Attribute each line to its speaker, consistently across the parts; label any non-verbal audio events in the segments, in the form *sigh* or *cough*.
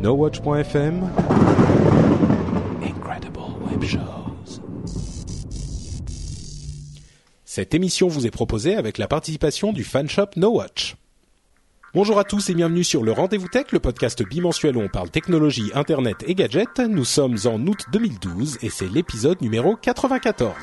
Speaker 1: NoWatch.fm Incredible Web Shows. Cette émission vous est proposée avec la participation du fanshop NoWatch. Bonjour à tous et bienvenue sur le Rendez-vous Tech, le podcast bimensuel où on parle technologie, internet et gadgets. Nous sommes en août 2012 et c'est l'épisode numéro 94.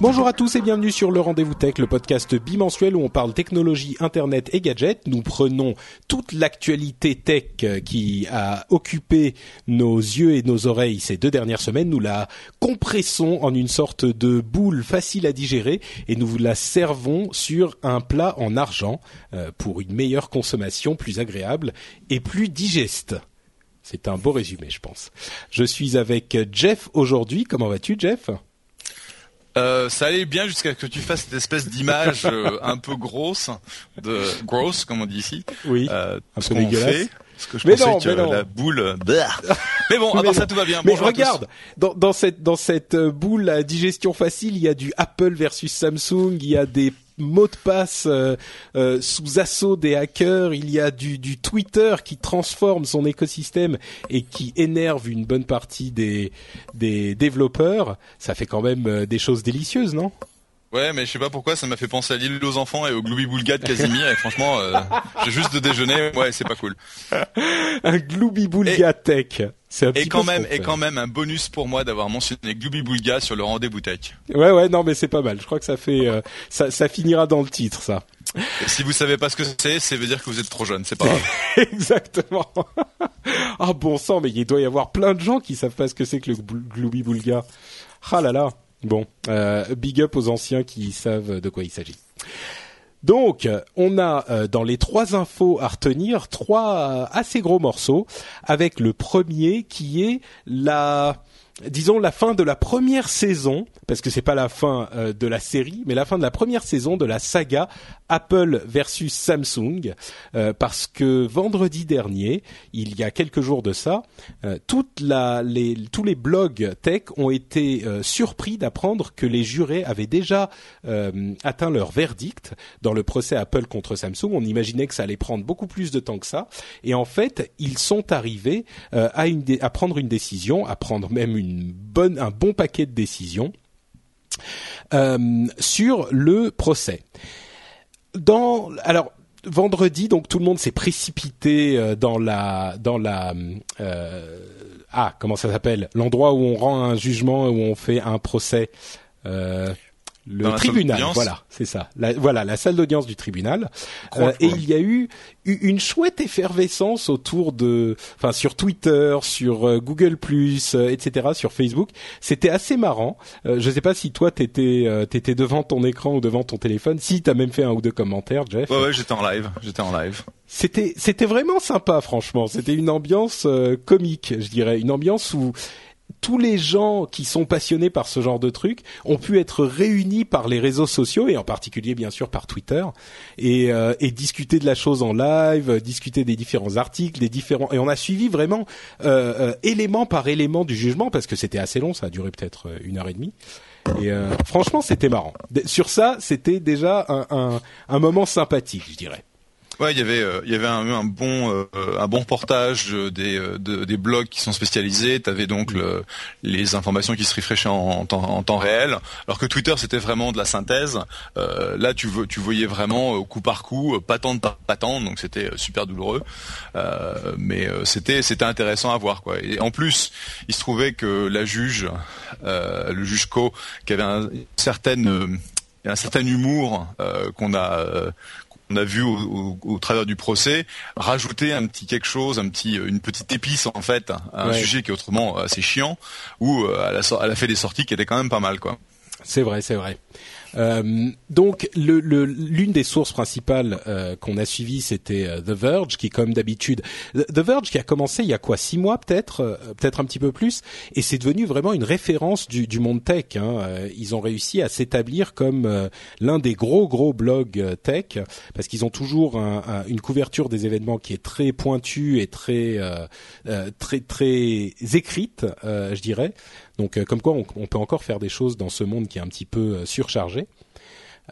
Speaker 1: Bonjour à tous et bienvenue sur le Rendez-vous Tech, le podcast bimensuel où on parle technologie, internet et gadgets. Nous prenons toute l'actualité tech qui a occupé nos yeux et nos oreilles ces deux dernières semaines, nous la compressons en une sorte de boule facile à digérer et nous vous la servons sur un plat en argent euh, pour une meilleure consommation, plus agréable et plus digeste. C'est un beau résumé, je pense. Je suis avec Jeff aujourd'hui. Comment vas-tu, Jeff?
Speaker 2: Euh, ça allait bien jusqu'à ce que tu fasses cette espèce d'image *laughs* euh, un peu grosse, de gross comme on dit ici.
Speaker 1: Oui.
Speaker 2: Euh,
Speaker 1: Un
Speaker 2: ce
Speaker 1: peu dégueulasse.
Speaker 2: fait. Parce que je
Speaker 1: Mais
Speaker 2: pensais
Speaker 1: non,
Speaker 2: que
Speaker 1: mais non.
Speaker 2: la boule. *laughs* Mais bon, à
Speaker 1: Mais
Speaker 2: part ça tout va bien.
Speaker 1: Mais
Speaker 2: Bonjour tous.
Speaker 1: regarde, dans, dans cette dans cette euh, boule à digestion facile, il y a du Apple versus Samsung, il y a des mots de passe euh, euh, sous assaut des hackers, il y a du, du Twitter qui transforme son écosystème et qui énerve une bonne partie des des développeurs. Ça fait quand même euh, des choses délicieuses, non?
Speaker 2: Ouais, mais je sais pas pourquoi ça m'a fait penser à l'île aux enfants et au Glooby Boulga de Casimir. et franchement, euh, *laughs* j'ai juste de déjeuner. Ouais, c'est pas cool.
Speaker 1: Un Glooby Boulga Tech.
Speaker 2: Et quand même, et quand même un bonus pour moi d'avoir mentionné Glooby Boulga sur le rendez-vous tech.
Speaker 1: Ouais ouais non mais c'est pas mal. Je crois que ça fait euh, ça ça finira dans le titre ça.
Speaker 2: Et si vous savez pas ce que c'est, ça veut dire que vous êtes trop jeune. C'est pas grave. *laughs*
Speaker 1: Exactement. ah bon sang, mais il doit y avoir plein de gens qui savent pas ce que c'est que le Gl- Glooby Boulga. Ah là là. Bon, euh, big up aux anciens qui savent de quoi il s'agit. Donc, on a euh, dans les trois infos à retenir trois euh, assez gros morceaux, avec le premier qui est la, disons la fin de la première saison, parce que c'est pas la fin euh, de la série, mais la fin de la première saison de la saga Apple versus Samsung, euh, parce que vendredi dernier, il y a quelques jours de ça, euh, toute la, les, tous les blogs tech ont été euh, surpris d'apprendre que les jurés avaient déjà euh, atteint leur verdict dans le procès Apple contre Samsung. On imaginait que ça allait prendre beaucoup plus de temps que ça, et en fait, ils sont arrivés euh, à, une à prendre une décision, à prendre même une un bon paquet de décisions euh, sur le procès. Dans alors vendredi, donc tout le monde s'est précipité euh, dans la dans la euh, ah comment ça s'appelle? L'endroit où on rend un jugement où on fait un procès. Le tribunal, voilà, c'est ça. La- voilà, la salle d'audience du tribunal. Euh, et il y a eu une chouette effervescence autour de, enfin sur Twitter, sur euh, Google euh, etc., sur Facebook. C'était assez marrant. Euh, je sais pas si toi t'étais euh, t'étais devant ton écran ou devant ton téléphone. Si t'as même fait un ou deux commentaires, Jeff.
Speaker 2: Ouais, ouais, j'étais en live. J'étais en live.
Speaker 1: C'était c'était vraiment sympa, franchement. C'était une ambiance euh, comique, je dirais, une ambiance où tous les gens qui sont passionnés par ce genre de truc ont pu être réunis par les réseaux sociaux et en particulier bien sûr par Twitter et, euh, et discuter de la chose en live, discuter des différents articles, des différents et on a suivi vraiment euh, euh, élément par élément du jugement parce que c'était assez long, ça a duré peut-être euh, une heure et demie. Et euh, franchement, c'était marrant. Sur ça, c'était déjà un, un, un moment sympathique, je dirais.
Speaker 2: Ouais, il y avait, euh, il y avait un, bon, un bon reportage euh, des, euh, de- des blogs qui sont spécialisés. T'avais donc le, les informations qui se refreshaient en, temps, réel, alors que Twitter c'était vraiment de la synthèse. Là, tu, vo- tu voyais vraiment coup par coup, patente par patente, donc c'était super douloureux. Mais c'était, c'était intéressant à voir quoi. Et en plus, il se trouvait que la juge, le juge Co, qui avait un- un certain humour qu'on a on a vu au, travers du procès, rajouter un petit quelque chose, un petit, une petite épice en fait, à un sujet qui est autrement assez chiant, où elle a, elle a fait des sorties qui étaient quand même pas mal quoi.
Speaker 1: C'est vrai, c'est vrai. Euh, donc l'une le, l'une des sources principales euh, qu'on a suivies, c'était euh, The Verge, qui comme d'habitude, The Verge qui a commencé il y a quoi six mois peut-être, euh, peut-être un petit peu plus, et c'est devenu vraiment une référence du, du monde tech. Hein. Ils ont réussi à s'établir comme l'un des gros gros blogs tech, parce qu'ils ont toujours un, une couverture des événements qui est très pointue et très très très écrite, je dirais. Donc, euh, comme quoi, on, peut encore faire des choses dans ce monde qui est un petit peu euh, surchargé.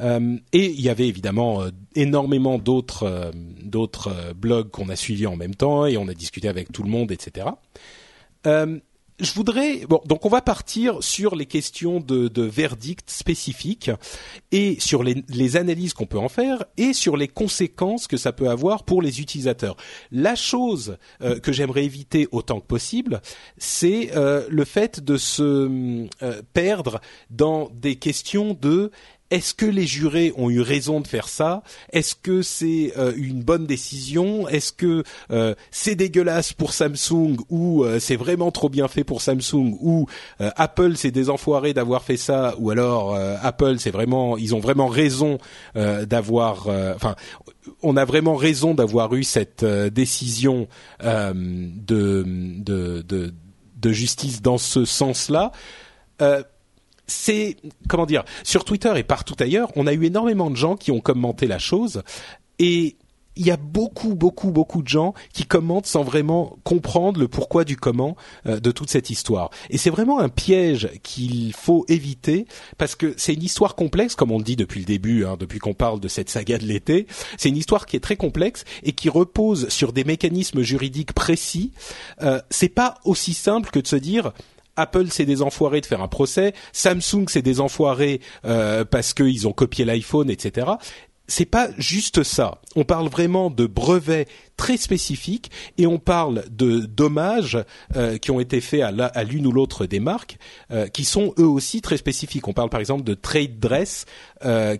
Speaker 1: Euh, et il y avait évidemment énormément d'autres d'autres blogs qu'on a suivis en même temps et on a discuté avec tout le monde, etc je voudrais bon donc on va partir sur les questions de, de verdict spécifiques et sur les, les analyses qu'on peut en faire et sur les conséquences que ça peut avoir pour les utilisateurs. La chose euh, que j'aimerais éviter autant que possible, c'est euh, le fait de se euh, perdre dans des questions de est-ce que les jurés ont eu raison de faire ça? Est-ce que c'est euh, une bonne décision? Est-ce que euh, c'est dégueulasse pour Samsung ou euh, c'est vraiment trop bien fait pour Samsung ou Apple c'est des enfoirés d'avoir fait ça ou alors Apple c'est vraiment ils ont vraiment raison d'avoir enfin on a vraiment raison d'avoir eu cette décision de, de, de, de justice dans ce sens-là c'est comment dire sur Twitter et partout ailleurs, on a eu énormément de gens qui ont commenté la chose et il y a beaucoup, beaucoup, beaucoup de gens qui commentent sans vraiment comprendre le pourquoi du comment euh, de toute cette histoire. Et c'est vraiment un piège qu'il faut éviter parce que c'est une histoire complexe, comme on le dit depuis le début, hein, depuis qu'on parle de cette saga de l'été. C'est une histoire qui est très complexe et qui repose sur des mécanismes juridiques précis. Euh, c'est pas aussi simple que de se dire Apple c'est des enfoirés de faire un procès, Samsung c'est des enfoirés euh, parce qu'ils ont copié l'iPhone, etc. C'est pas juste ça. On parle vraiment de brevets très spécifiques et on parle de dommages euh, qui ont été faits à l'une ou l'autre des marques euh, qui sont eux aussi très spécifiques. On parle par exemple de trade dress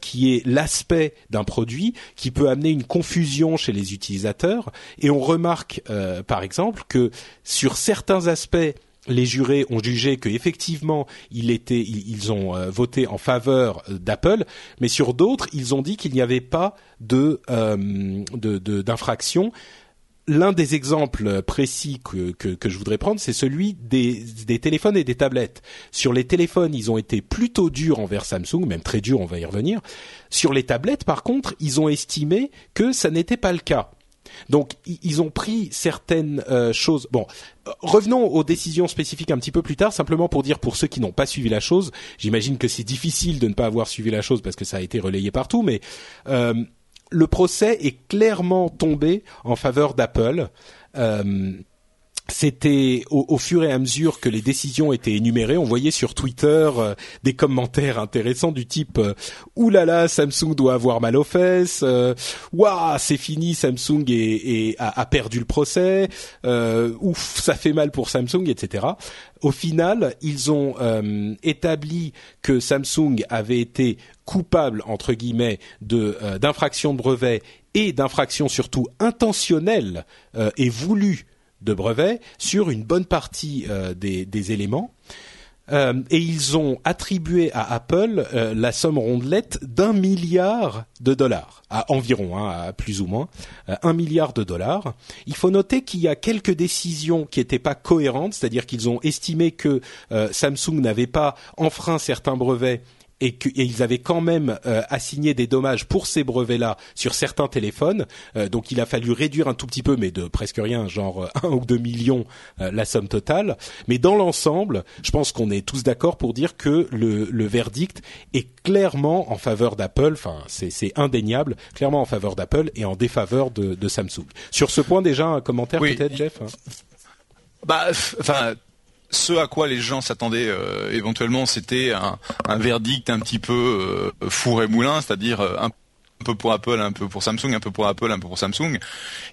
Speaker 1: qui est l'aspect d'un produit qui peut amener une confusion chez les utilisateurs et on remarque par exemple que sur certains aspects les jurés ont jugé qu'effectivement il était, ils ont euh, voté en faveur euh, d'Apple, mais sur d'autres, ils ont dit qu'il n'y avait pas de euh, d'infraction. L'un des exemples précis que, que, je voudrais prendre, c'est celui des, des, téléphones et des tablettes. Sur les téléphones, ils ont été plutôt durs envers Samsung, même très durs, on va y revenir. Sur les tablettes, par contre, ils ont estimé que ça n'était pas le cas. Donc ils ont pris certaines euh, choses. Bon, euh, revenons aux décisions spécifiques un petit peu plus tard, simplement pour dire pour ceux qui n'ont pas suivi la chose. J'imagine que c'est difficile de ne pas avoir suivi la chose parce que ça a été relayé partout, mais euh, le procès est clairement tombé en faveur d'Apple c'était au, fur et à mesure que les décisions étaient énumérées, on voyait sur Twitter euh, des commentaires intéressants du type euh, "Ouh là là, Samsung doit avoir mal aux fesses", euh, "Waouh, c'est fini, Samsung a, perdu le procès", "Ouf, ça fait mal pour Samsung", etc. Au final, ils ont établi que Samsung avait été coupable entre guillemets de d'infraction de brevet et d'infraction surtout intentionnelle et voulue de brevets sur une bonne partie euh, des, éléments. Euh, et ils ont attribué à Apple euh, la somme rondelette d'un milliard de dollars, environ, hein, à plus ou moins, un milliard de dollars. Il faut noter qu'il y a quelques décisions qui n'étaient pas cohérentes, c'est-à-dire qu'ils ont estimé que Samsung n'avait pas enfreint certains brevets et qu'ils avaient quand même euh, assigné des dommages pour ces brevets-là sur certains téléphones. Euh, donc il a fallu réduire un tout petit peu, mais de presque rien, genre euh, un ou deux millions la somme totale. Mais dans l'ensemble, je pense qu'on est tous d'accord pour dire que le, le, verdict est clairement en faveur d'Apple. Enfin, c'est indéniable, clairement en faveur d'Apple et en défaveur de, de, Samsung. Sur ce point, déjà un commentaire peut-être, Jeff. Hein?
Speaker 2: Bah, enfin ce à quoi les gens s'attendaient euh, éventuellement, c'était un, verdict un petit peu euh, four et moulin, c'est-à-dire euh, un peu pour Apple, un peu pour Samsung, un peu pour Apple, un peu pour Samsung.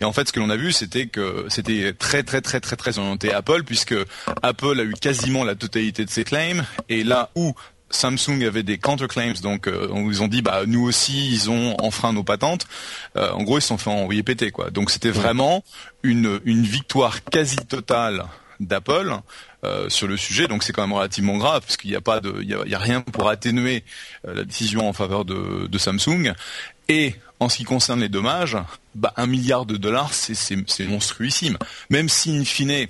Speaker 2: Et en fait, ce que l'on a vu, c'était que c'était très très très très très orienté Apple, puisque Apple a eu quasiment la totalité de ses claims, et là où Samsung avait des counterclaims, donc euh, ils ont dit bah nous aussi ils ont enfreint nos patentes. Euh, en gros ils se sont fait envoyer péter quoi. Donc c'était vraiment une une victoire quasi totale d'Apple euh, sur le sujet. Donc c'est quand même relativement grave parce qu'il n'y a pas de il y a, rien pour atténuer la décision en faveur de, Samsung. Et en ce qui concerne les dommages, bah un milliard de dollars c'est monstruissime. Même si in fine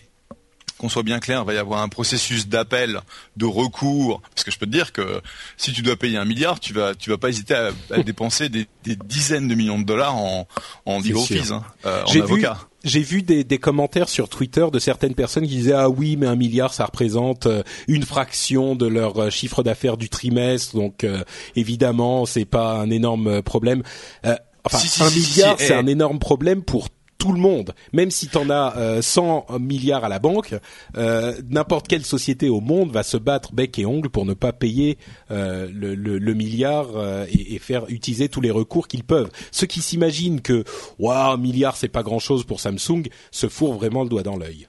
Speaker 2: qu'on soit bien clair, il va y avoir un processus d'appel, de recours, parce que je peux te dire que si tu dois payer un milliard, tu vas, tu vas pas hésiter à, *laughs* dépenser des, dizaines de millions de dollars en, en legal fees, hein, euh, en avocat.
Speaker 1: J'ai vu des, commentaires sur Twitter de certaines personnes qui disaient ah oui mais un milliard ça représente euh, une fraction de leur euh, chiffre d'affaires du trimestre donc évidemment c'est pas un énorme problème. enfin un milliard c'est un énorme problème pour tout le monde, même si tu en as 100 euh, milliards à la banque, euh, n'importe quelle société au monde va se battre bec et ongle pour ne pas payer euh, le, milliard et, faire utiliser tous les recours qu'ils peuvent. Ceux qui s'imaginent que waouh, un milliard c'est pas grand-chose pour Samsung se fourrent vraiment le doigt dans l'œil.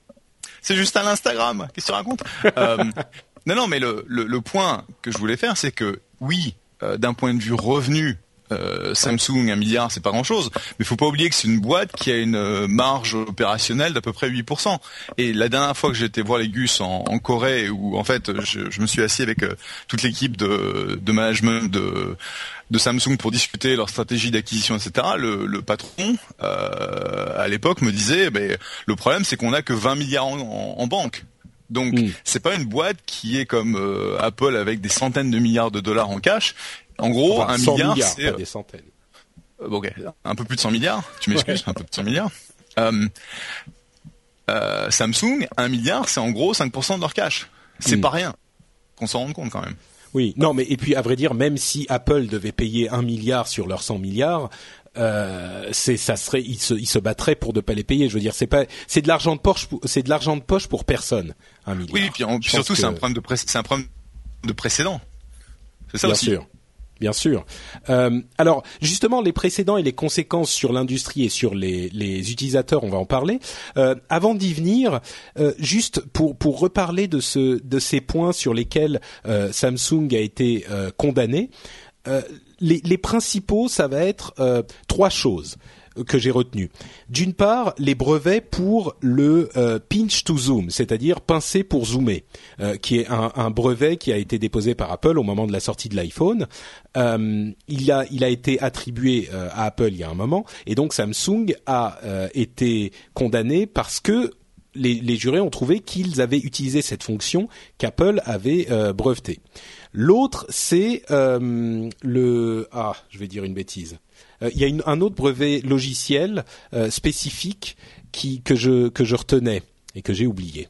Speaker 2: C'est juste à l'Instagram. Qu'est-ce que tu racontes? *laughs* Non, non, mais le, le, point que je voulais faire, c'est que oui, d'un point de vue revenu, euh, Samsung, un milliard, c'est pas grand-chose. Mais faut pas oublier que c'est une boîte qui a une euh, marge opérationnelle d'à peu près 8%. Et la dernière fois que j'étais voir les Gus en, Corée, où en fait je, me suis assis avec euh, toute l'équipe de, de management de, de Samsung pour discuter leur stratégie d'acquisition, etc. Le, patron à l'époque me disait, ben, le problème c'est qu'on a que 20 milliards en, banque. Donc hmm. c'est pas une boîte qui est comme Apple avec des centaines de milliards de dollars en cash en gros, un milliard, c'est
Speaker 1: des centaines.
Speaker 2: Euh, ok, un peu plus de 100 milliards. Tu m'excuses, un peu plus de 100 milliards. Euh, euh, Samsung, un milliard, c'est en gros 5% de leur cash. C'est hmm. pas rien. Qu'on s'en rende compte quand même.
Speaker 1: Oui, non, mais et puis à vrai dire, même si Apple devait payer un milliard sur leurs 100 milliards, euh, c'est ça serait ils se ils se battraient pour ne pas les payer. Je veux dire, c'est pas c'est de l'argent de poche, c'est de l'argent de poche pour personne. Un milliard.
Speaker 2: Oui, puis, surtout c'est un problème de c'est un problème de précédent. C'est ça Bien
Speaker 1: Sûr. Bien sûr. Euh, alors justement, les précédents et les conséquences sur l'industrie et sur les, utilisateurs, on va en parler. Euh, avant d'y venir, euh, juste pour reparler de ce de ces points sur lesquels Samsung a été condamné. Les, les, principaux, ça va être trois choses que j'ai retenu. D'une part, les brevets pour le euh, pinch to zoom, c'est-à-dire pincer pour zoomer, euh, qui est un, brevet qui a été déposé par Apple au moment de la sortie de l'iPhone. Euh, il a il a été attribué à Apple il y a un moment, et donc Samsung a été condamné parce que les, jurés ont trouvé qu'ils avaient utilisé cette fonction qu'Apple avait brevetée. L'autre, c'est le ah, je vais dire une bêtise. Euh, il y a une, un autre brevet logiciel euh, spécifique qui que je que je retenais et que j'ai oublié.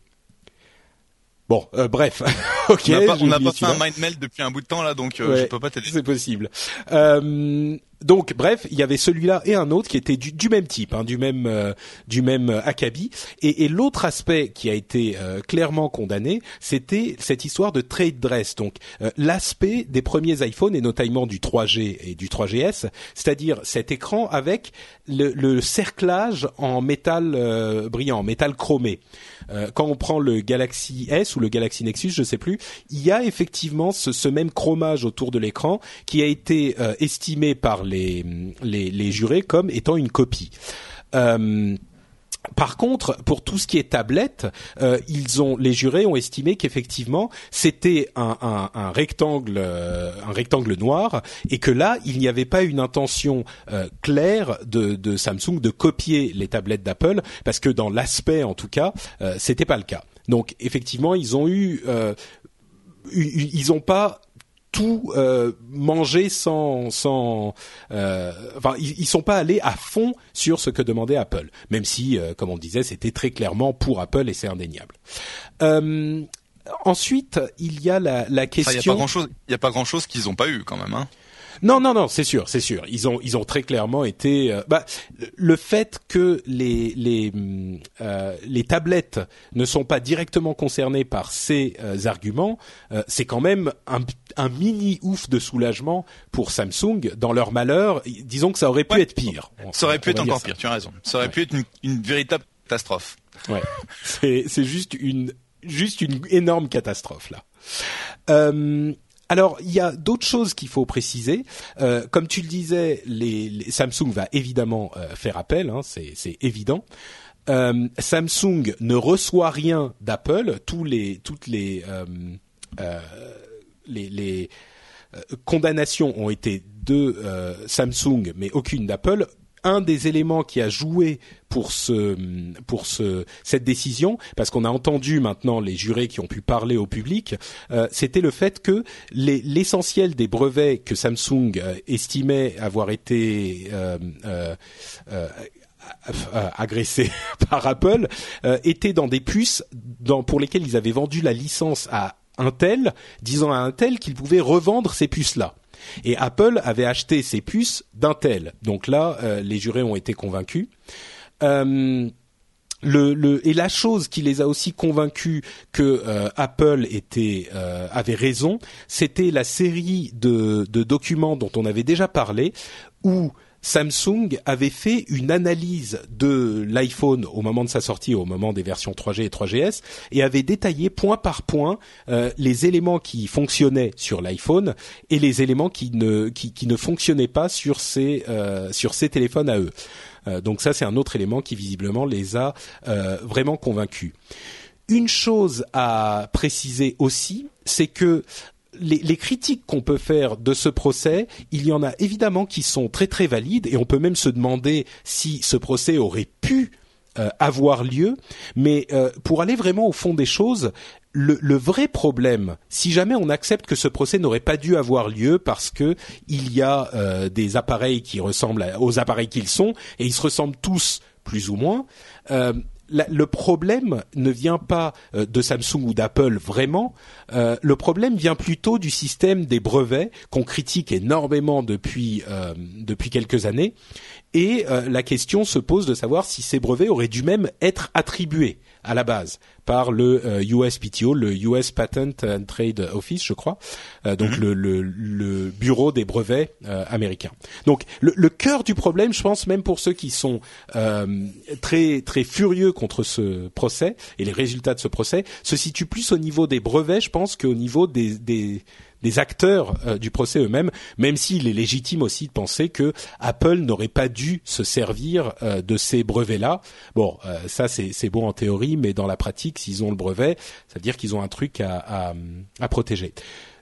Speaker 1: Bon, euh, bref. *laughs* ok.
Speaker 2: On n'a pas, fait un mind melt depuis un bout de temps là, donc euh, je peux pas t'aider.
Speaker 1: C'est possible. Euh, donc, bref, il y avait celui-là et un autre qui était du, du même type, hein, du même euh, du même acabit. Et, et l'autre aspect qui a été clairement condamné, c'était cette histoire de trade dress. Donc, l'aspect des premiers iPhones et notamment du 3G et du 3GS, c'est-à-dire cet écran avec le, le cerclage en métal brillant, en métal chromé. Euh, quand on prend le Galaxy S ou le Galaxy Nexus, je sais plus, il y a effectivement ce, même chromage autour de l'écran qui a été euh, estimé par les, les, jurés comme étant une copie. Euh, par contre, pour tout ce qui est tablette, euh, ils ont les jurés ont estimé qu'effectivement c'était un, rectangle, euh, un rectangle noir, et que là il n'y avait pas une intention claire de, de, Samsung de copier les tablettes d'Apple, parce que dans l'aspect en tout cas, c'était pas le cas. Donc effectivement, ils ont eu ils n'ont pas tout euh, manger sans sans euh, enfin ils, ils sont pas allés à fond sur ce que demandait Apple même si euh, comme on disait c'était très clairement pour Apple et c'est indéniable. Euh, ensuite il y a la, la question il
Speaker 2: y a pas grand chose il y a pas grand chose qu'ils ont pas eu quand même hein
Speaker 1: non, non, non, c'est sûr, c'est sûr. Ils ont, ils ont très clairement été. Euh, bah, le fait que les les euh, les tablettes ne sont pas directement concernées par ces euh, arguments, c'est quand même un, un mini ouf de soulagement pour Samsung dans leur malheur. Disons que ça aurait pu être pire.
Speaker 2: ça aurait pu être encore pire. Tu as raison. Ça aurait pu être une, une véritable catastrophe.
Speaker 1: Ouais, c'est c'est juste une juste une énorme catastrophe là. Euh, alors, il y a d'autres choses qu'il faut préciser. Euh, comme tu le disais, Samsung va évidemment euh, faire appel, hein, c'est évident. Euh, Samsung ne reçoit rien d'Apple. Toutes les condamnations ont été de Samsung, mais aucune d'Apple un des éléments qui a joué pour ce pour ce cette décision, parce qu'on a entendu maintenant les jurés qui ont pu parler au public, euh, c'était le fait que l'essentiel des brevets que Samsung euh, estimait avoir été euh, euh, agressés *laughs* par Apple étaient dans des puces pour lesquelles ils avaient vendu la licence à Intel, disant à Intel qu'ils pouvaient revendre ces puces-là. Et Apple avait acheté ces puces d'Intel. Donc là, euh, les jurés ont été convaincus. Euh, et la chose qui les a aussi convaincus que euh, Apple avait raison, c'était la série de, documents dont on avait déjà parlé, où Samsung avait fait une analyse de l'iPhone au moment de sa sortie, au moment des versions 3G et 3GS, et avait détaillé point par point euh, les éléments qui fonctionnaient sur l'iPhone et les éléments qui ne qui, ne fonctionnaient pas sur ces euh, sur ces téléphones à eux. Euh, donc ça, c'est un autre élément qui visiblement les a vraiment convaincus. Une chose à préciser aussi, c'est que les, critiques qu'on peut faire de ce procès, il y en a évidemment qui sont très très valides et on peut même se demander si ce procès aurait pu euh, avoir lieu. Mais euh, pour aller vraiment au fond des choses, le, vrai problème, si jamais on accepte que ce procès n'aurait pas dû avoir lieu parce que il y a euh, des appareils qui ressemblent aux appareils qu'ils sont et ils se ressemblent tous plus ou moins, le problème ne vient pas euh, de Samsung ou d'Apple vraiment. Euh, le problème vient plutôt du système des brevets qu'on critique énormément depuis euh, depuis quelques années. Et la question se pose de savoir si ces brevets auraient dû même être attribués à la base par le USPTO, le US Patent and Trade Office, je crois, donc mhm. le, le, le, bureau des brevets américains. Donc le, le, cœur du problème, je pense, même pour ceux qui sont très très furieux contre ce procès et les résultats de ce procès se situent plus au niveau des brevets, je pense, qu'au niveau des, des, des acteurs euh, du procès eux-mêmes, même s'il est légitime aussi de penser que Apple n'aurait pas dû se servir euh, de ces brevets-là. Bon, euh, ça c'est bon en théorie, mais dans la pratique, s'ils ont le brevet, ça veut dire qu'ils ont un truc à protéger.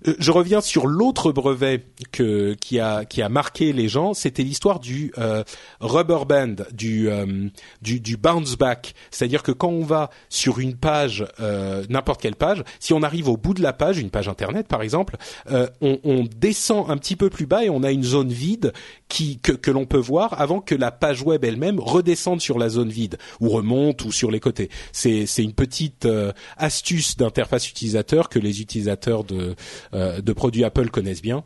Speaker 1: Euh, je reviens sur l'autre brevet que, qui a qui a marqué les gens, c'était l'histoire du euh, rubber band, du, euh, du, du bounce back, c'est-à-dire que quand on va sur une page, euh, n'importe quelle page, si on arrive au bout de la page, une page internet par exemple, on, on, descend un petit peu plus bas et on a une zone vide qui que, que l'on peut voir avant que la page web elle-même redescende sur la zone vide ou remonte ou sur les côtés. C'est une petite astuce d'interface utilisateur que les utilisateurs de euh, de produits Apple connaissent bien.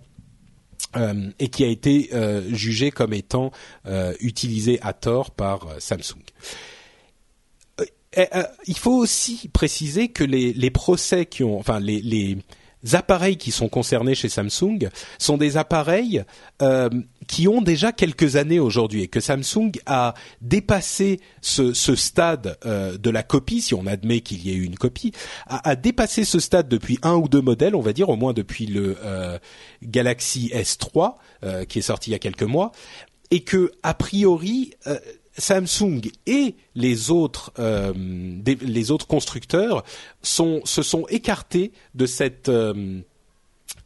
Speaker 1: Euh, et qui a été euh, jugé comme étant utilisé à tort par Samsung. il faut aussi préciser que les, les procès qui ont, enfin les appareils qui sont concernés chez Samsung sont des appareils euh, qui ont déjà quelques années aujourd'hui. Et que Samsung a dépassé ce, ce stade euh, de la copie, si on admet qu'il y ait eu une copie, a, a, dépassé ce stade depuis un ou deux modèles, on va dire au moins depuis le euh, Galaxy S3 euh, qui est sorti il y a quelques mois, et que a priori euh, Samsung et les autres euh, les autres constructeurs se sont écartés de cette euh,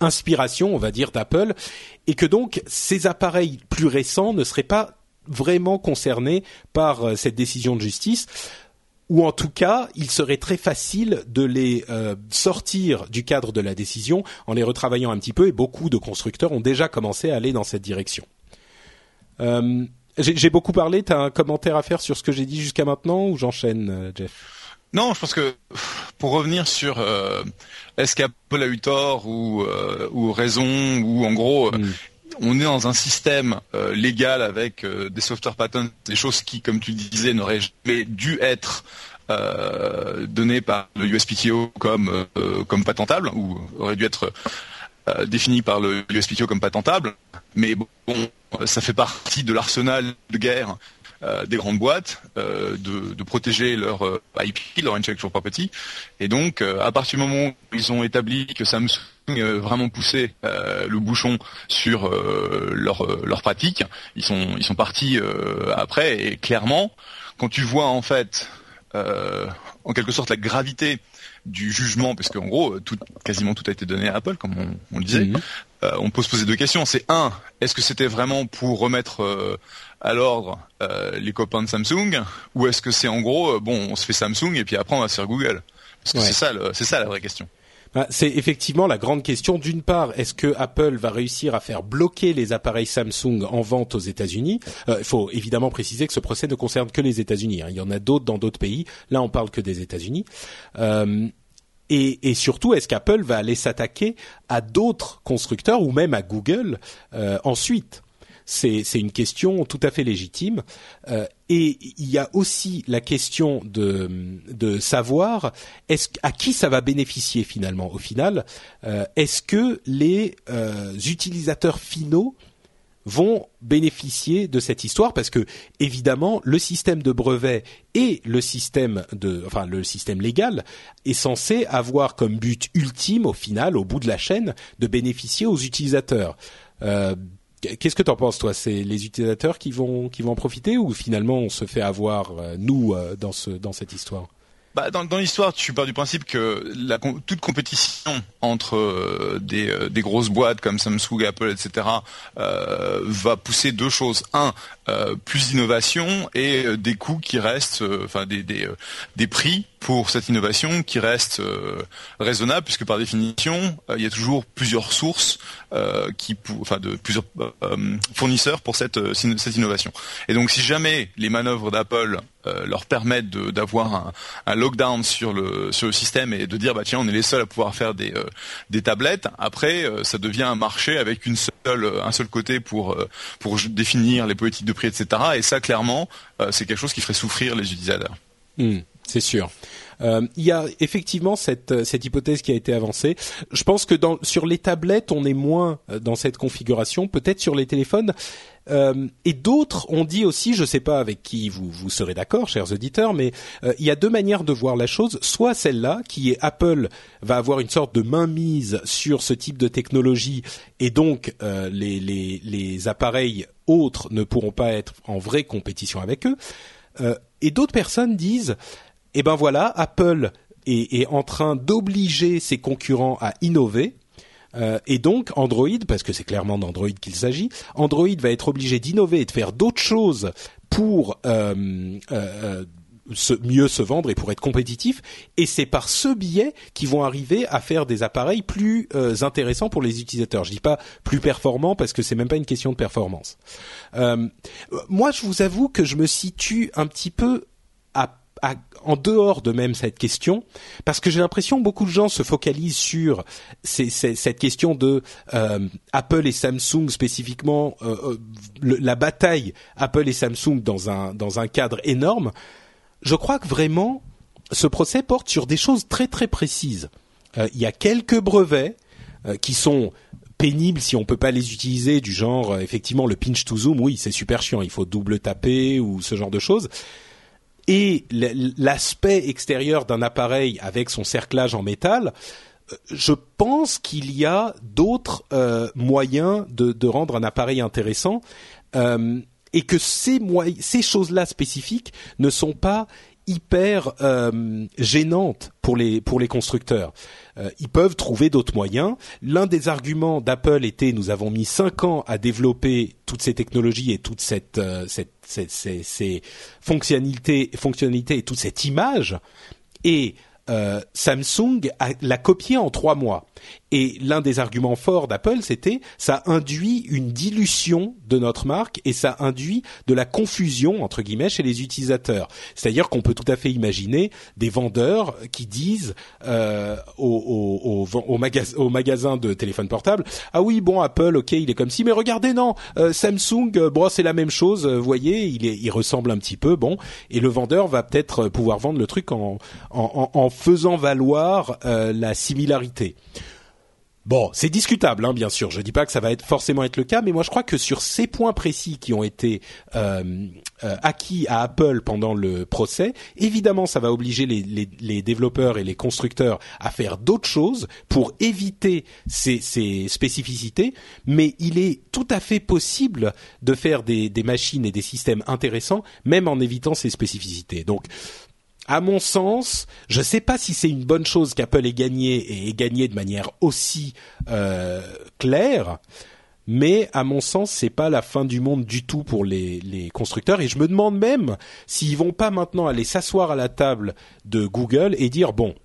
Speaker 1: inspiration, on va dire, d'Apple, et que donc ces appareils plus récents ne seraient pas vraiment concernés par euh, cette décision de justice ou en tout cas, il serait très facile de les sortir du cadre de la décision en les retravaillant un petit peu, et beaucoup de constructeurs ont déjà commencé à aller dans cette direction. J'ai beaucoup parlé. T'as un commentaire à faire sur ce que j'ai dit jusqu'à maintenant ou j'enchaîne, euh, Jeff?
Speaker 2: Non, je pense que pour revenir sur euh, est-ce qu'Apple a eu tort ou, euh, ou raison ou en gros. Hmm. On est dans un système légal avec des software patents, des choses qui, comme tu le disais, n'auraient jamais dû être données par le USPTO comme comme patentables ou auraient dû être définies par le USPTO comme patentables. Mais bon, ça fait partie de l'arsenal de guerre des grandes boîtes de, de, protéger leur IP, leur intellectual property. Et donc, à partir du moment où ils ont établi que Samsung vraiment poussé le bouchon sur leur leur pratique, ils sont ils sont partis après et clairement quand tu vois en fait en quelque sorte la gravité du jugement, parce qu'en gros, tout, quasiment tout a été donné à Apple, comme on, le disait. Euh, on peut se poser deux questions. C'est un, est-ce que c'était vraiment pour remettre euh, à l'ordre euh, les copains de Samsung, ou est-ce que c'est en gros, bon, on se fait Samsung et puis après on va se faire Google? Parce que c'est ça, c'est ça la vraie question.
Speaker 1: Bah, c'est effectivement la grande question. D'une part, est-ce que Apple va réussir à faire bloquer les appareils Samsung en vente aux États-Unis? Il faut évidemment préciser que ce procès ne concerne que les États-Unis. Hein. Il y en a d'autres dans d'autres pays. Là, on parle que des États-Unis. Euh, et, et, surtout, est-ce qu'Apple va aller s'attaquer à d'autres constructeurs ou même à Google euh, ensuite? C'est, une question tout à fait légitime. Euh, et il y a aussi la question de, savoir à qui ça va bénéficier finalement. Au final, euh, est-ce que les euh, utilisateurs finaux vont bénéficier de cette histoire? Parce que évidemment le système de brevet et le système de enfin le système légal est censé avoir comme but ultime au final au bout de la chaîne de bénéficier aux utilisateurs. Qu'est-ce que tu en penses toi? C'est les utilisateurs qui vont qui vont en profiter ou finalement on se fait avoir euh, nous euh, dans ce dans cette histoire?
Speaker 2: Bah, dans, dans l'histoire, tu pars du principe que la, toute compétition entre euh, des, des, grosses boîtes comme Samsung, Apple, etc., va pousser deux choses. Un, euh, plus d'innovation et des coûts qui restent, enfin des, des, prix pour cette innovation qui restent raisonnables, puisque par définition, il y a toujours plusieurs sources, qui, enfin de plusieurs fournisseurs pour cette, cette innovation. Et donc, si jamais les manœuvres d'Apple euh, leur permettre d'avoir un, un, lockdown sur le sur le système et de dire bah tiens on est les seuls à pouvoir faire des euh, des tablettes. Après euh, ça devient un marché avec une seule un seul côté pour pour définir les politiques de etc. Et ça clairement c'est quelque chose qui ferait souffrir les utilisateurs.
Speaker 1: Hmm, c'est sûr. Euh, il y a effectivement cette, cette hypothèse qui a été avancée. Je pense que dans, sur les tablettes, on est moins dans cette configuration. Peut-être sur les téléphones, euh, et d'autres ont dit aussi, je ne sais pas avec qui vous, vous serez d'accord, chers auditeurs, mais euh, il y a deux manières de voir la chose. Soit celle-là, qui est Apple va avoir une sorte de mainmise sur ce type de technologie, et donc euh, les, les, les, appareils autres ne pourront pas être en vraie compétition avec eux. et d'autres personnes disent, eh ben voilà, Apple est, en train d'obliger ses concurrents à innover euh, et donc Android, parce que c'est clairement d'Android qu'il s'agit, Android va être obligé d'innover et de faire d'autres choses pour euh, euh, mieux se vendre et pour être compétitif. Et c'est par ce biais qu'ils vont arriver à faire des appareils plus intéressants pour les utilisateurs. Je dis pas plus performants parce que c'est même pas une question de performance. moi, je vous avoue que je me situe un petit peu en dehors de même cette question, parce que j'ai l'impression que beaucoup de gens se focalisent sur cette question de euh, Apple et Samsung spécifiquement, euh, euh, la bataille Apple et Samsung dans un dans un cadre énorme. Je crois que vraiment ce procès porte sur des choses très très précises. Il y a quelques brevets qui sont pénibles si on peut pas les utiliser, du genre effectivement le pinch to zoom, oui c'est super chiant, il faut double taper ou ce genre de choses et l'aspect extérieur d'un appareil avec son cerclage en métal, euh, je pense qu'il y a d'autres euh, moyens de, rendre un appareil intéressant euh, et que ces, choses-là spécifiques ne sont pas hyper gênantes pour les constructeurs. Euh, ils peuvent trouver d'autres moyens. L'un des arguments d'Apple était nous avons mis cinq ans à développer toutes ces technologies et toute cette, euh, ces, fonctionnalités et toute cette image et euh, Samsung l'a copié en trois mois. Et l'un des arguments forts d'Apple, c'était ça induit une dilution de notre marque et ça induit de la confusion entre guillemets chez les utilisateurs. C'est-à-dire qu'on peut tout à fait imaginer des vendeurs qui disent euh, au, au, au, magasin de téléphone portable ah oui bon Apple ok il est comme si mais regardez non euh, Samsung euh, bon c'est la même chose vous voyez il est il ressemble un petit peu bon et le vendeur va peut-être pouvoir vendre le truc en en, en, en faisant valoir la similarité Bon, c'est discutable, hein, bien sûr. Je dis pas que ça va être forcément être le cas, mais moi je crois que sur ces points précis qui ont été euh, euh, acquis à Apple pendant le procès, évidemment, ça va obliger les, les, développeurs et les constructeurs à faire d'autres choses pour éviter ces, ces, spécificités. Mais il est tout à fait possible de faire des, des machines et des systèmes intéressants, même en évitant ces spécificités. Donc, à mon sens, je ne sais pas si c'est une bonne chose qu'Apple ait gagné et ait gagné de manière aussi euh, claire, mais à mon sens, c'est pas la fin du monde du tout pour les, les constructeurs. Et je me demande même s'ils vont pas maintenant aller s'asseoir à la table de Google et dire bon,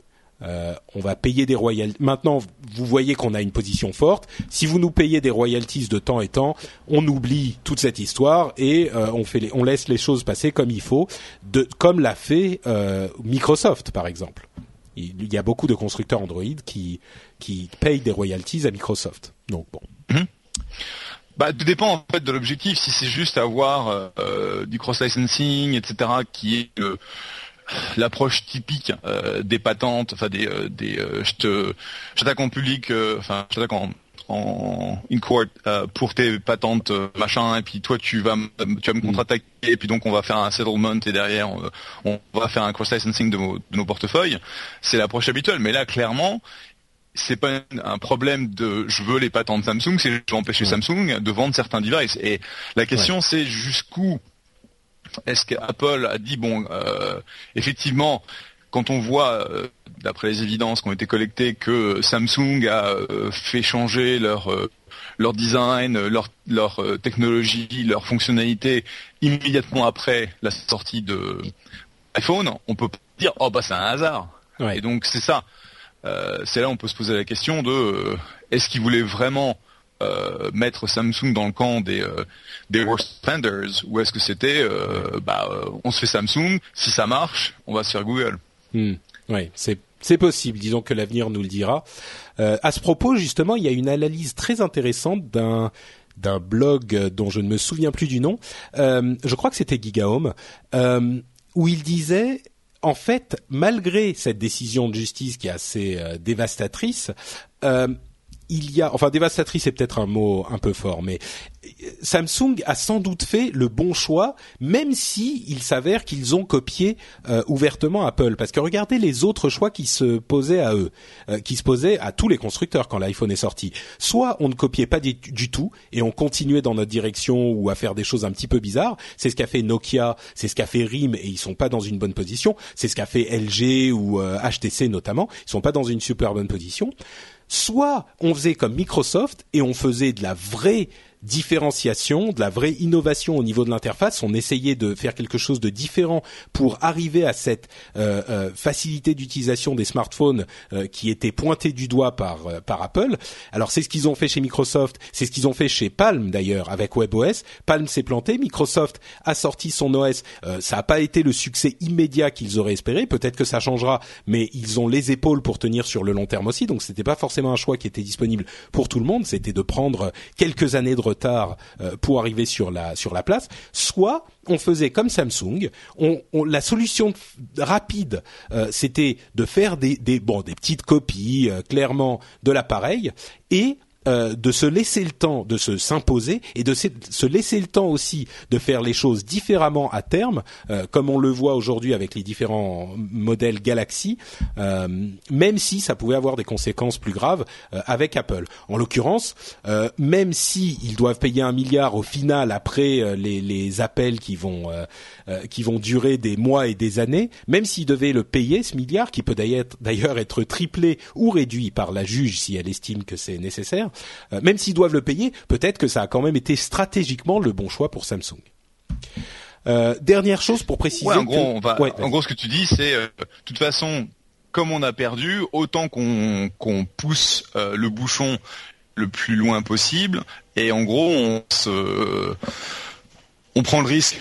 Speaker 1: euh, on va payer des royalties. Maintenant, vous voyez qu'on a une position forte. Si vous nous payez des royalties de temps et temps, on oublie toute cette histoire et euh, on fait, on laisse les choses passer comme il faut, comme l'a fait euh, Microsoft par exemple. Il y a beaucoup de constructeurs Android qui payent des royalties à Microsoft. Donc bon.
Speaker 2: Mmh. Bah, tout dépend en fait de l'objectif. Si c'est juste avoir du cross licensing, etc., qui est l'approche typique euh, des patentes, enfin des, euh, des euh, je te j'attaque en public, enfin je t'attaque en en in court pour tes patentes machin et puis toi tu vas tu vas me mm. contre-attaquer et puis donc on va faire un settlement et derrière on, va faire un cross licensing de, de nos portefeuilles. C'est l'approche habituelle mais là clairement c'est pas un problème de je veux les patentes Samsung c'est je veux empêcher Samsung de vendre certains devices. Et la question c'est jusqu'où est-ce qu'Apple a dit bon, euh, effectivement, quand on voit, euh, d'après les évidences qui ont été collectées, que Samsung a euh, fait changer leur leur design, leur leur technologie, leur fonctionnalité immédiatement après la sortie de iPhone, on peut dire oh bah c'est un hasard. Et donc c'est ça. c'est là où on peut se poser la question de est-ce qu'ils voulaient vraiment euh, mettre Samsung dans le camp des euh, des worst vendors ou est-ce que c'était euh, bah on se fait Samsung si ça marche on va se faire Google.
Speaker 1: Hmm. oui c'est c'est possible disons que l'avenir nous le dira. À ce propos justement il y a une analyse très intéressante d'un d'un blog dont je ne me souviens plus du nom. Je crois que c'était Gigahome où il disait en fait, malgré cette décision de justice qui est assez dévastatrice, euh, il y a, enfin dévastatrice c'est peut-être un mot un peu fort, mais Samsung a sans doute fait le bon choix, même si il s'avère qu'ils ont copié euh, ouvertement Apple. Parce que regardez les autres choix qui se posaient à eux, euh, qui se posaient à tous les constructeurs quand l'iPhone est sorti. Soit on ne copiait pas du, tout et on continuait dans notre direction ou à faire des choses un petit peu bizarres. C'est ce qu'a fait Nokia, c'est ce qu'a fait RIM et ils sont pas dans une bonne position. C'est ce qu'a fait LG ou HTC euh, notamment. Ils sont pas dans une super bonne position soit on faisait comme Microsoft et on faisait de la vraie différenciation, de la vraie innovation au niveau de l'interface. On essayait de faire quelque chose de différent pour arriver à cette euh, euh, facilité d'utilisation des smartphones euh, qui était pointée du doigt par par Apple. Alors c'est ce qu'ils ont fait chez Microsoft, c'est ce qu'ils ont fait chez Palm d'ailleurs avec WebOS. Palm s'est planté, Microsoft a sorti son OS. ça n'a pas été le succès immédiat qu'ils auraient espéré. Peut-être que ça changera, mais ils ont les épaules pour tenir sur le long terme aussi. Donc c'était pas forcément un choix qui était disponible pour tout le monde. C'était de prendre quelques années de retard euh, pour arriver sur la sur la place, soit on faisait comme Samsung, la solution rapide euh, c'était de faire des petites copies euh, clairement de l'appareil et euh, de se laisser le temps de se s'imposer et de se laisser le temps aussi de faire les choses différemment à terme, euh, comme on le voit aujourd'hui avec les différents modèles Galaxy, euh, même si ça pouvait avoir des conséquences plus graves avec Apple. En l'occurrence, même si ils doivent payer un milliard au final après les, les appels qui vont qui vont durer des mois et des années, même s'ils devaient le payer ce milliard, qui peut d'ailleurs être triplé ou réduit par la juge si elle estime que c'est nécessaire, euh, même s'ils doivent le payer, peut-être que ça a quand même été stratégiquement le bon choix pour Samsung. Euh, dernière chose pour préciser.
Speaker 2: en, gros, en gros, ce que tu dis, c'est euh, de toute façon, comme on a perdu, autant qu'on pousse le bouchon le plus loin possible, et en gros, on se, on prend le risque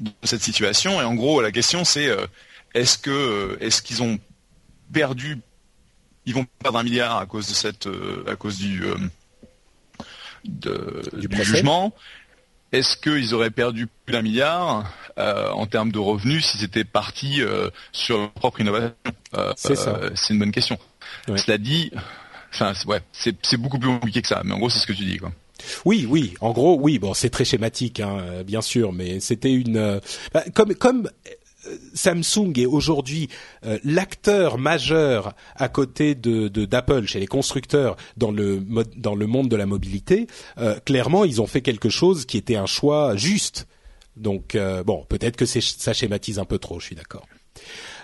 Speaker 2: de cette situation. Et en gros, la question, c'est est-ce que est-ce qu'ils ont perdu ils vont perdre un milliard à cause de cette, à cause du, euh, du, jugement. Est-ce qu'ils auraient perdu plus d'un milliard euh, en termes de revenus si c'était parti sur leur propre innovation?
Speaker 1: C'est ça.
Speaker 2: C'est une bonne question. Cela dit, enfin ouais, c'est beaucoup plus compliqué que ça. Mais en gros, c'est ce que tu dis quoi.
Speaker 1: Oui, oui. En gros, oui. Bon, c'est très schématique, hein, bien sûr, mais c'était une bah, comme comme Samsung est aujourd'hui euh, l'acteur majeur à côté de d'Apple chez les constructeurs dans le dans le monde de la mobilité. Euh, clairement, ils ont fait quelque chose qui était un choix juste. Donc euh, bon, peut-être que ça schématise un peu trop. Je suis d'accord.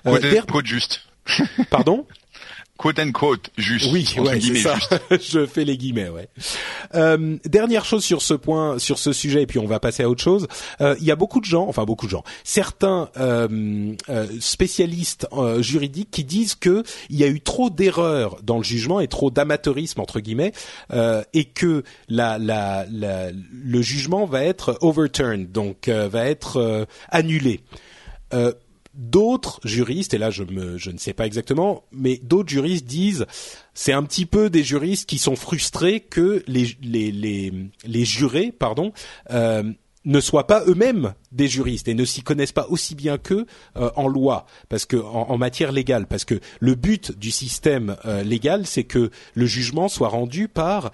Speaker 2: Euh, juste.
Speaker 1: Pardon?
Speaker 2: Quote and quote juste.
Speaker 1: Oui, ouais, c'est ça. *laughs* je fais les guillemets, ouais. Euh, dernière chose sur ce point, sur ce sujet, et puis on va passer à autre chose. Euh, il y a beaucoup de gens, enfin beaucoup de gens, certains euh, euh spécialistes euh, juridiques qui disent que il y a eu trop d'erreurs dans le jugement et trop d'amateurisme entre guillemets, euh, et que la, la, la, le jugement va être overturned, donc va être annulé. Euh, D'autres juristes, et là je, me, ne sais pas exactement, mais d'autres juristes disent c'est un petit peu des juristes qui sont frustrés que les jurés pardon, euh, ne soient pas eux-mêmes des juristes et ne s'y connaissent pas aussi bien qu'eux euh, en loi, parce que en, matière légale, parce que le but du système euh, légal, c'est que le jugement soit rendu par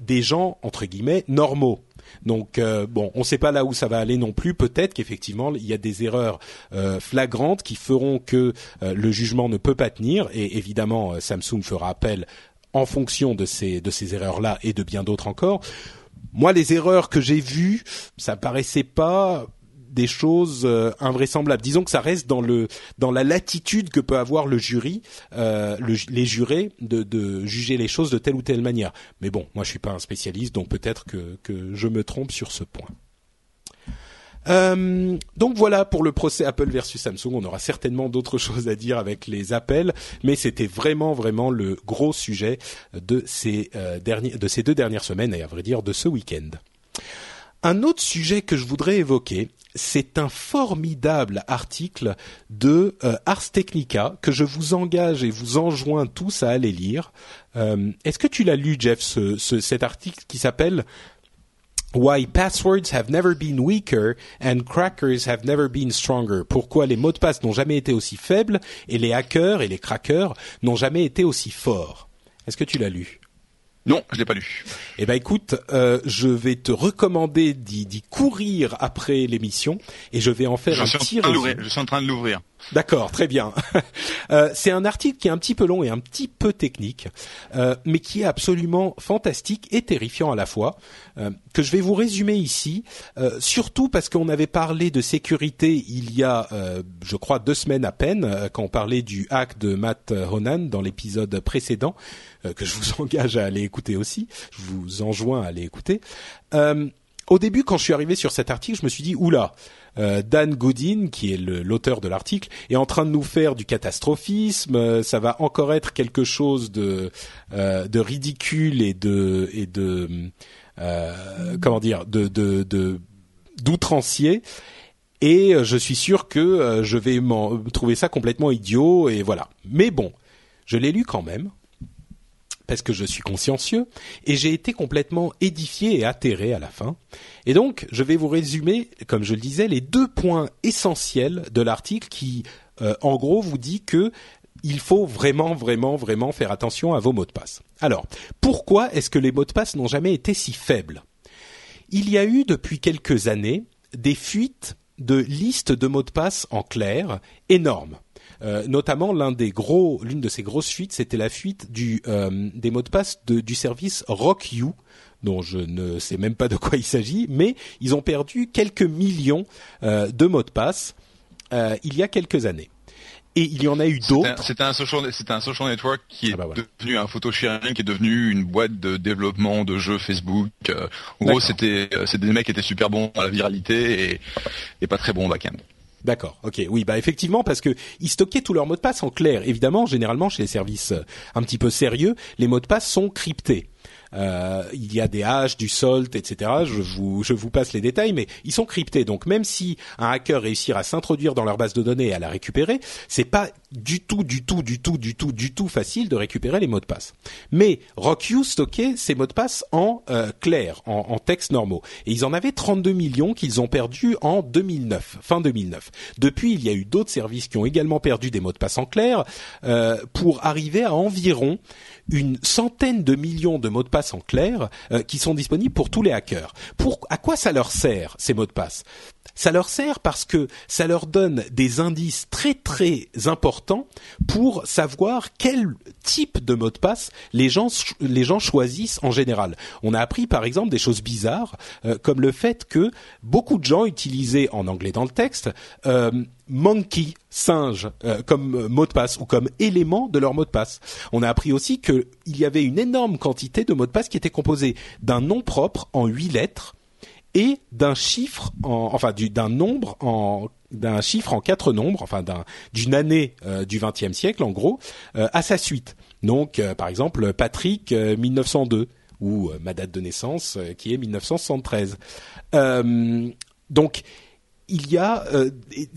Speaker 1: des gens entre guillemets normaux donc euh, bon, on ne sait pas là où ça va aller non plus. Peut-être qu'effectivement il y a des erreurs euh, flagrantes qui feront que euh, le jugement ne peut pas tenir. Et évidemment, Samsung fera appel en fonction de ces de ces erreurs-là et de bien d'autres encore. Moi, les erreurs que j'ai vues, ça paraissait pas des choses euh, invraisemblables. Disons que ça reste dans le dans la latitude que peut avoir le jury, euh, les jurés de, de, juger les choses de telle ou telle manière. Mais bon, moi je suis pas un spécialiste, donc peut-être que que je me trompe sur ce point. Euh, donc voilà pour le procès Apple versus Samsung. On aura certainement d'autres *laughs* choses à dire avec les appels, mais c'était vraiment vraiment le gros sujet de ces euh, derniers, de ces deux dernières semaines et à vrai dire de ce week-end. Un autre sujet que je voudrais évoquer, c'est un formidable article de euh, Ars Technica que je vous engage et vous enjoins tous à aller lire. Euh, est-ce que tu l'as lu, Jeff, ce, cet article qui s'appelle Why passwords have never been weaker and crackers have never been stronger? Pourquoi les mots de passe n'ont jamais été aussi faibles et les hackers et les crackers n'ont jamais été aussi forts? Est-ce que tu l'as lu?
Speaker 2: Non, je l'ai pas lu.
Speaker 1: Eh ben écoute, euh, je vais te recommander d'y courir après l'émission et je vais en faire un petit
Speaker 2: résumé. Je suis en train de l'ouvrir.
Speaker 1: D'accord, très bien. *laughs* euh, c'est un article qui est un petit peu long et un petit peu technique, euh, mais qui est absolument fantastique et terrifiant à la fois, que je vais vous résumer ici, euh, surtout parce qu'on avait parlé de sécurité il y a, je crois, deux semaines à peine, quand on parlait du hack de Matt Honan dans l'épisode précédent. Euh, que je vous *laughs* engage à aller écouter aussi. Je vous enjoins à aller écouter. Euh, au début, quand je suis arrivé sur cet article, je me suis dit oula, euh, Dan Goodin, qui est l'auteur de l'article, est en train de nous faire du catastrophisme. Euh, ça va encore être quelque chose de de ridicule et de et de comment dire de de d'outrancier. Et je suis sûr que je vais trouver ça complètement idiot et voilà. Mais bon, je l'ai lu quand même parce que je suis consciencieux, et j'ai été complètement édifié et atterré à la fin. Et donc, je vais vous résumer, comme je le disais, les deux points essentiels de l'article qui, euh, en gros, vous dit que il faut vraiment, vraiment, vraiment faire attention à vos mots de passe. Alors, pourquoi est-ce que les mots de passe n'ont jamais été si faibles? Il y a eu depuis quelques années des fuites de listes de mots de passe en clair énormes. Euh, notamment l'un des gros, l'une de ces grosses fuites, c'était la fuite euh, des mots de passe du service RockYou dont je ne sais même pas de quoi il s'agit, mais ils ont perdu quelques millions euh, de mots de passe il y a quelques années. Et il y en a eu d'autres.
Speaker 2: C'était un, social, c'était un social network qui ah bah est devenu un photo sharing, qui est devenu une boîte de développement de jeux Facebook. en gros, c'était, c'était des mecs qui étaient super bons à la viralité et, et pas très bons au back-end.
Speaker 1: D'accord. Ok. Oui. Bah effectivement, parce que ils stockaient tous leurs mots de passe en clair. Évidemment, généralement chez les services euh, un petit peu sérieux, les mots de passe sont cryptés. Euh, il y a des haches, du salt, etc. Je vous, je vous passe les détails, mais ils sont cryptés. Donc même si un hacker réussit à s'introduire dans leur base de données et à la récupérer, c'est pas du tout, du tout, du tout, du tout, du tout facile de récupérer les mots de passe. Mais RockU stockait ces mots de passe en euh, clair, en, en texte normaux, et ils en avaient 32 millions qu'ils ont perdus en 2009, fin 2009. Depuis, il y a eu d'autres services qui ont également perdu des mots de passe en clair euh, pour arriver à environ une centaine de millions de mots de passe en clair euh, qui sont disponibles pour tous les hackers. Pour à quoi ça leur sert ces mots de passe? Ça leur sert parce que ça leur donne des indices très très importants pour savoir quel type de mot de passe les gens les gens choisissent en général. On a appris par exemple des choses bizarres euh, comme le fait que beaucoup de gens utilisaient en anglais dans le texte euh, monkey singe euh, comme mot de passe ou comme élément de leur mot de passe. On a appris aussi qu'il y avait une énorme quantité de mots de passe qui étaient composés d'un nom propre en huit lettres et d'un chiffre en, enfin d'un nombre en d'un chiffre en quatre nombres, enfin d'une année euh, du XXe siècle en gros, euh, à sa suite. Donc euh, par exemple Patrick 1902 ou ma date de naissance qui est 1973. donc il y a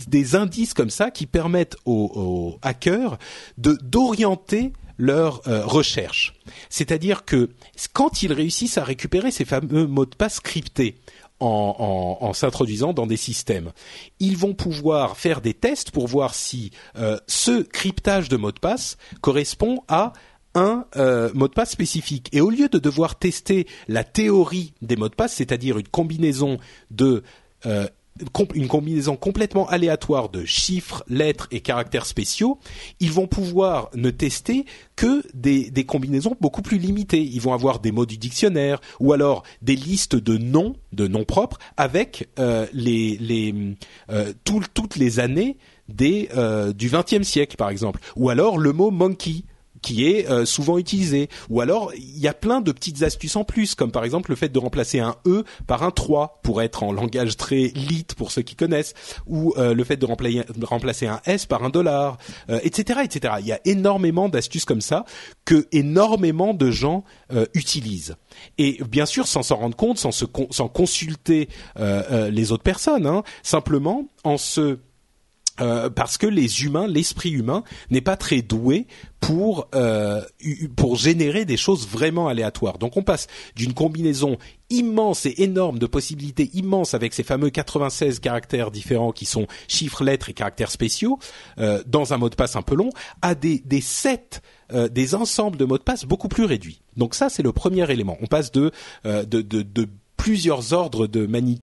Speaker 1: des indices comme ça qui permettent aux, hackers de d'orienter leur recherche. C'est-à-dire que quand ils réussissent à récupérer ces fameux mots de passe cryptés, en, s'introduisant dans des systèmes. Ils vont pouvoir faire des tests pour voir si euh, ce cryptage de mot de passe correspond à un euh, mot de passe spécifique. Et au lieu de devoir tester la théorie des mots de passe, c'est-à-dire une combinaison de euh, une combinaison complètement aléatoire de chiffres, lettres et caractères spéciaux, ils vont pouvoir ne tester que des, combinaisons beaucoup plus limitées. Ils vont avoir des mots du dictionnaire ou alors des listes de noms, de noms propres, avec euh, les, les euh, toutes les années euh, du XXe siècle, par exemple. Ou alors le mot monkey qui est euh, souvent utilisé. Ou alors, il y a plein de petites astuces en plus, comme par exemple le fait de remplacer un E par un 3 pour être en langage très lit pour ceux qui connaissent, ou euh, le fait de remplacer, un S par un dollar, etc., euh, etc. Il y a énormément d'astuces comme ça que énormément de gens utilisent. Et bien sûr, sans s'en rendre compte, sans, se sans consulter les autres personnes, hein, simplement en se euh, parce que les humains, l'esprit humain n'est pas très doué pour euh, pour générer des choses vraiment aléatoires. Donc on passe d'une combinaison immense et énorme de possibilités immenses avec ces fameux 96 caractères différents qui sont chiffres, lettres et caractères spéciaux euh, dans un mot de passe un peu long à des des sets des ensembles de mots de passe beaucoup plus réduits. Donc ça c'est le premier élément. On passe de de, de, de plusieurs ordres de manipulation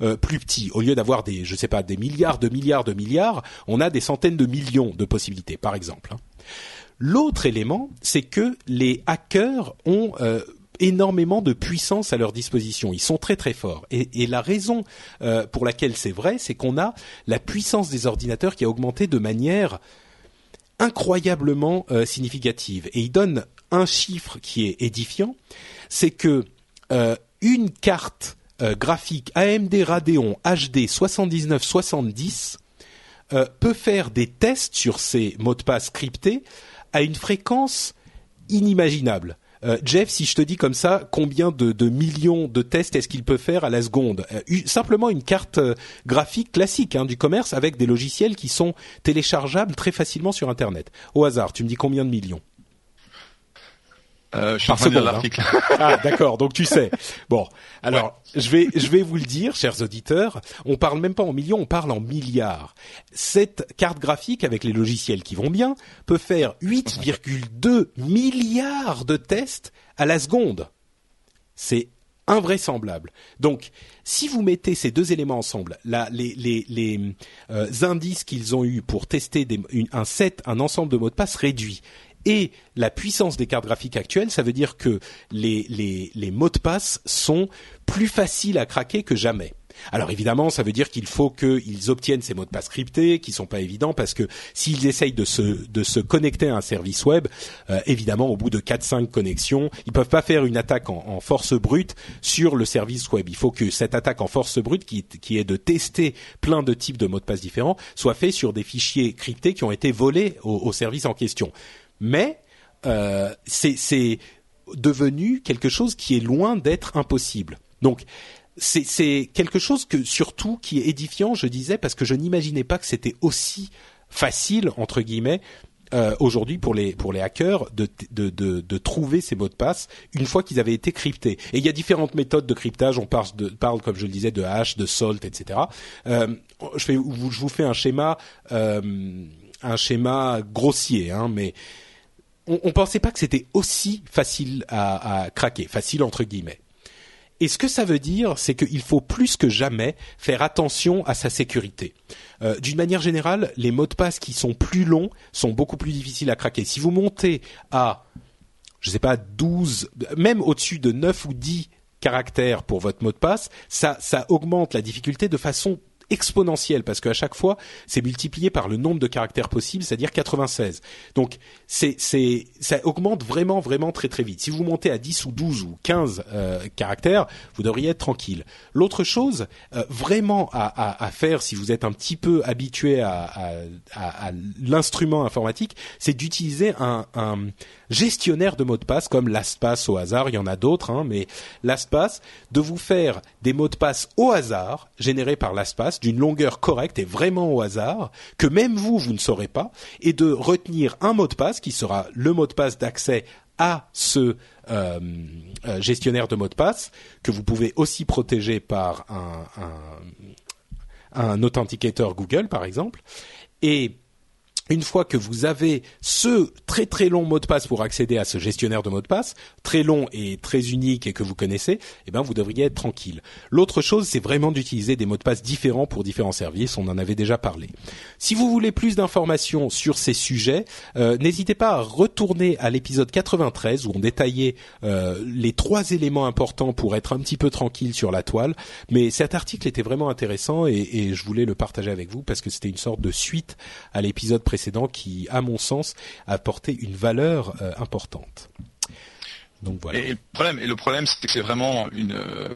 Speaker 1: Euh, plus petit. Au lieu d'avoir des, je sais pas, des milliards de milliards de milliards, on a des centaines de millions de possibilités, par exemple. Hein. L'autre élément, c'est que les hackers ont euh, énormément de puissance à leur disposition. Ils sont très très forts. Et, la raison euh, pour laquelle c'est vrai, c'est qu'on a la puissance des ordinateurs qui a augmenté de manière incroyablement significative. Et ils donnent un chiffre qui est édifiant, c'est que euh, une carte euh, graphique AMD Radeon HD 7970 euh, peut faire des tests sur ces mots de passe cryptés à une fréquence inimaginable. Jeff, si je te dis comme ça, combien de, millions de tests est-ce qu'il peut faire à la seconde? Simplement une carte graphique classique hein, du commerce avec des logiciels qui sont téléchargeables très facilement sur Internet. Au hasard, tu me dis combien de millions?
Speaker 2: Euh, je suis l'article.
Speaker 1: Hein. *laughs* ah, d'accord. Donc tu sais. Bon, alors je vais je vais vous le dire, chers auditeurs. On parle même pas en millions, on parle en milliards. Cette carte graphique avec les logiciels qui vont bien peut faire 8,2 milliards de tests à la seconde. C'est invraisemblable. Donc, si vous mettez ces deux éléments ensemble, là, les, les, les euh, indices qu'ils ont eu pour tester des, un set, un ensemble de mots de passe réduit, et la puissance des cartes graphiques actuelles, ça veut dire que les, les, les mots de passe sont plus faciles à craquer que jamais. Alors évidemment, ça veut dire qu'il faut qu'ils obtiennent ces mots de passe cryptés, qui sont pas évidents, parce que s'ils essayent de se, de se connecter à un service web, euh, évidemment, au bout de 4-5 connexions, ils peuvent pas faire une attaque en, force brute sur le service web. Il faut que cette attaque en force brute, qui, qui est de tester plein de types de mots de passe différents, soit fait sur des fichiers cryptés qui ont été volés au, service en question. Mais euh, c'est devenu quelque chose qui est loin d'être impossible. Donc c'est quelque chose que surtout qui est édifiant, je disais, parce que je n'imaginais pas que c'était aussi facile entre guillemets euh, aujourd'hui pour les pour les hackers de, de, de, trouver ces mots de passe une fois qu'ils avaient été cryptés. Et il y a différentes méthodes de cryptage. On parle comme je le disais, de hash, de salt, etc. Euh, je, fais, je vous fais un schéma euh, un schéma grossier, hein, mais on, on pensait pas que c'était aussi facile à, craquer, facile entre guillemets. Et ce que ça veut dire, c'est qu'il faut plus que jamais faire attention à sa sécurité. Euh, D'une manière générale, les mots de passe qui sont plus longs sont beaucoup plus difficiles à craquer. Si vous montez à, je sais pas, 12, même au-dessus de 9 ou 10 caractères pour votre mot de passe, ça, ça augmente la difficulté de façon exponentielle parce qu'à chaque fois c'est multiplié par le nombre de caractères possibles, c'est-à-dire 96. Donc c'est c'est ça augmente vraiment vraiment très très vite. Si vous montez à 10 ou 12 ou 15 euh, caractères, vous devriez être tranquille. L'autre chose euh, vraiment à, à, faire si vous êtes un petit peu habitué à, à l'instrument informatique, c'est d'utiliser un, un gestionnaire de mots de passe comme LastPass au hasard, il y en a d'autres, hein, mais LastPass, de vous faire des mots de passe au hasard générés par LastPass d'une longueur correcte et vraiment au hasard que même vous vous ne saurez pas et de retenir un mot de passe qui sera le mot de passe d'accès à ce euh, euh, gestionnaire de mots de passe que vous pouvez aussi protéger par un, un, un authenticator Google par exemple et une fois que vous avez ce très très long mot de passe pour accéder à ce gestionnaire de mot de passe, très long et très unique et que vous connaissez, eh ben vous devriez être tranquille. L'autre chose, c'est vraiment d'utiliser des mots de passe différents pour différents services. On en avait déjà parlé. Si vous voulez plus d'informations sur ces sujets, euh, n'hésitez pas à retourner à l'épisode 93 où on détaillait euh, les trois éléments importants pour être un petit peu tranquille sur la toile. Mais cet article était vraiment intéressant et, et je voulais le partager avec vous parce que c'était une sorte de suite à l'épisode précédent qui, à mon sens, a apporté une valeur euh, importante.
Speaker 2: Et le problème, et le problème, c'est que c'est vraiment une euh,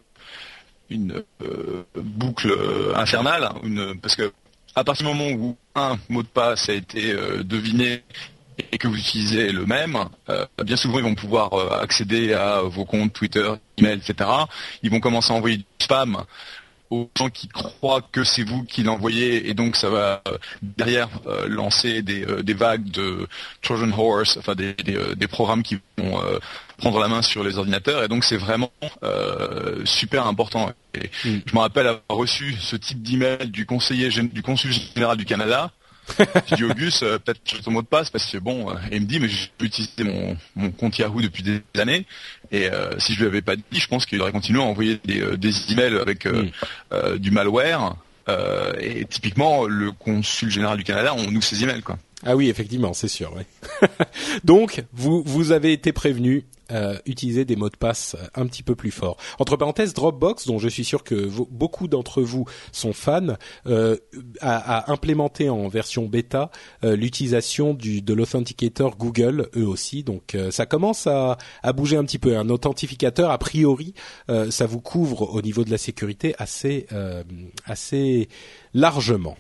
Speaker 2: une euh, boucle infernale, une, parce que à partir du moment où un mot de passe a été deviné et que vous utilisez le même, bien souvent ils vont pouvoir accéder à vos comptes Twitter, email, etc. Ils vont commencer à envoyer du spam aux gens qui croient que c'est vous qui l'envoyez et donc ça va euh, derrière euh, lancer des, euh, des, vagues de Trojan Horse, enfin des, des, programmes qui vont prendre la main sur les ordinateurs et donc c'est vraiment super important. Et mm. Je me rappelle avoir reçu ce type d'email du conseiller du consul général du Canada je dis Auguste, euh, peut-être ton mot de passe parce que bon, euh, il me dit mais je peux utiliser mon, mon compte Yahoo depuis des années et euh, si je lui avais pas dit, je pense qu'il aurait continué à envoyer des, des emails avec du malware et typiquement le consul général du Canada, on nous ses emails quoi.
Speaker 1: Ah oui, effectivement, c'est sûr. *laughs* Donc, vous vous avez été prévenu euh, utiliser des mots de passe un petit peu plus forts. Entre parenthèses, Dropbox, dont je suis sûr que beaucoup d'entre vous sont fans, euh, a, implémenté en version bêta euh, l'utilisation de l'authenticator Google, eux aussi. Donc ça commence à, à, bouger un petit peu. Un authentificateur, a priori, ça vous couvre au niveau de la sécurité assez, assez largement.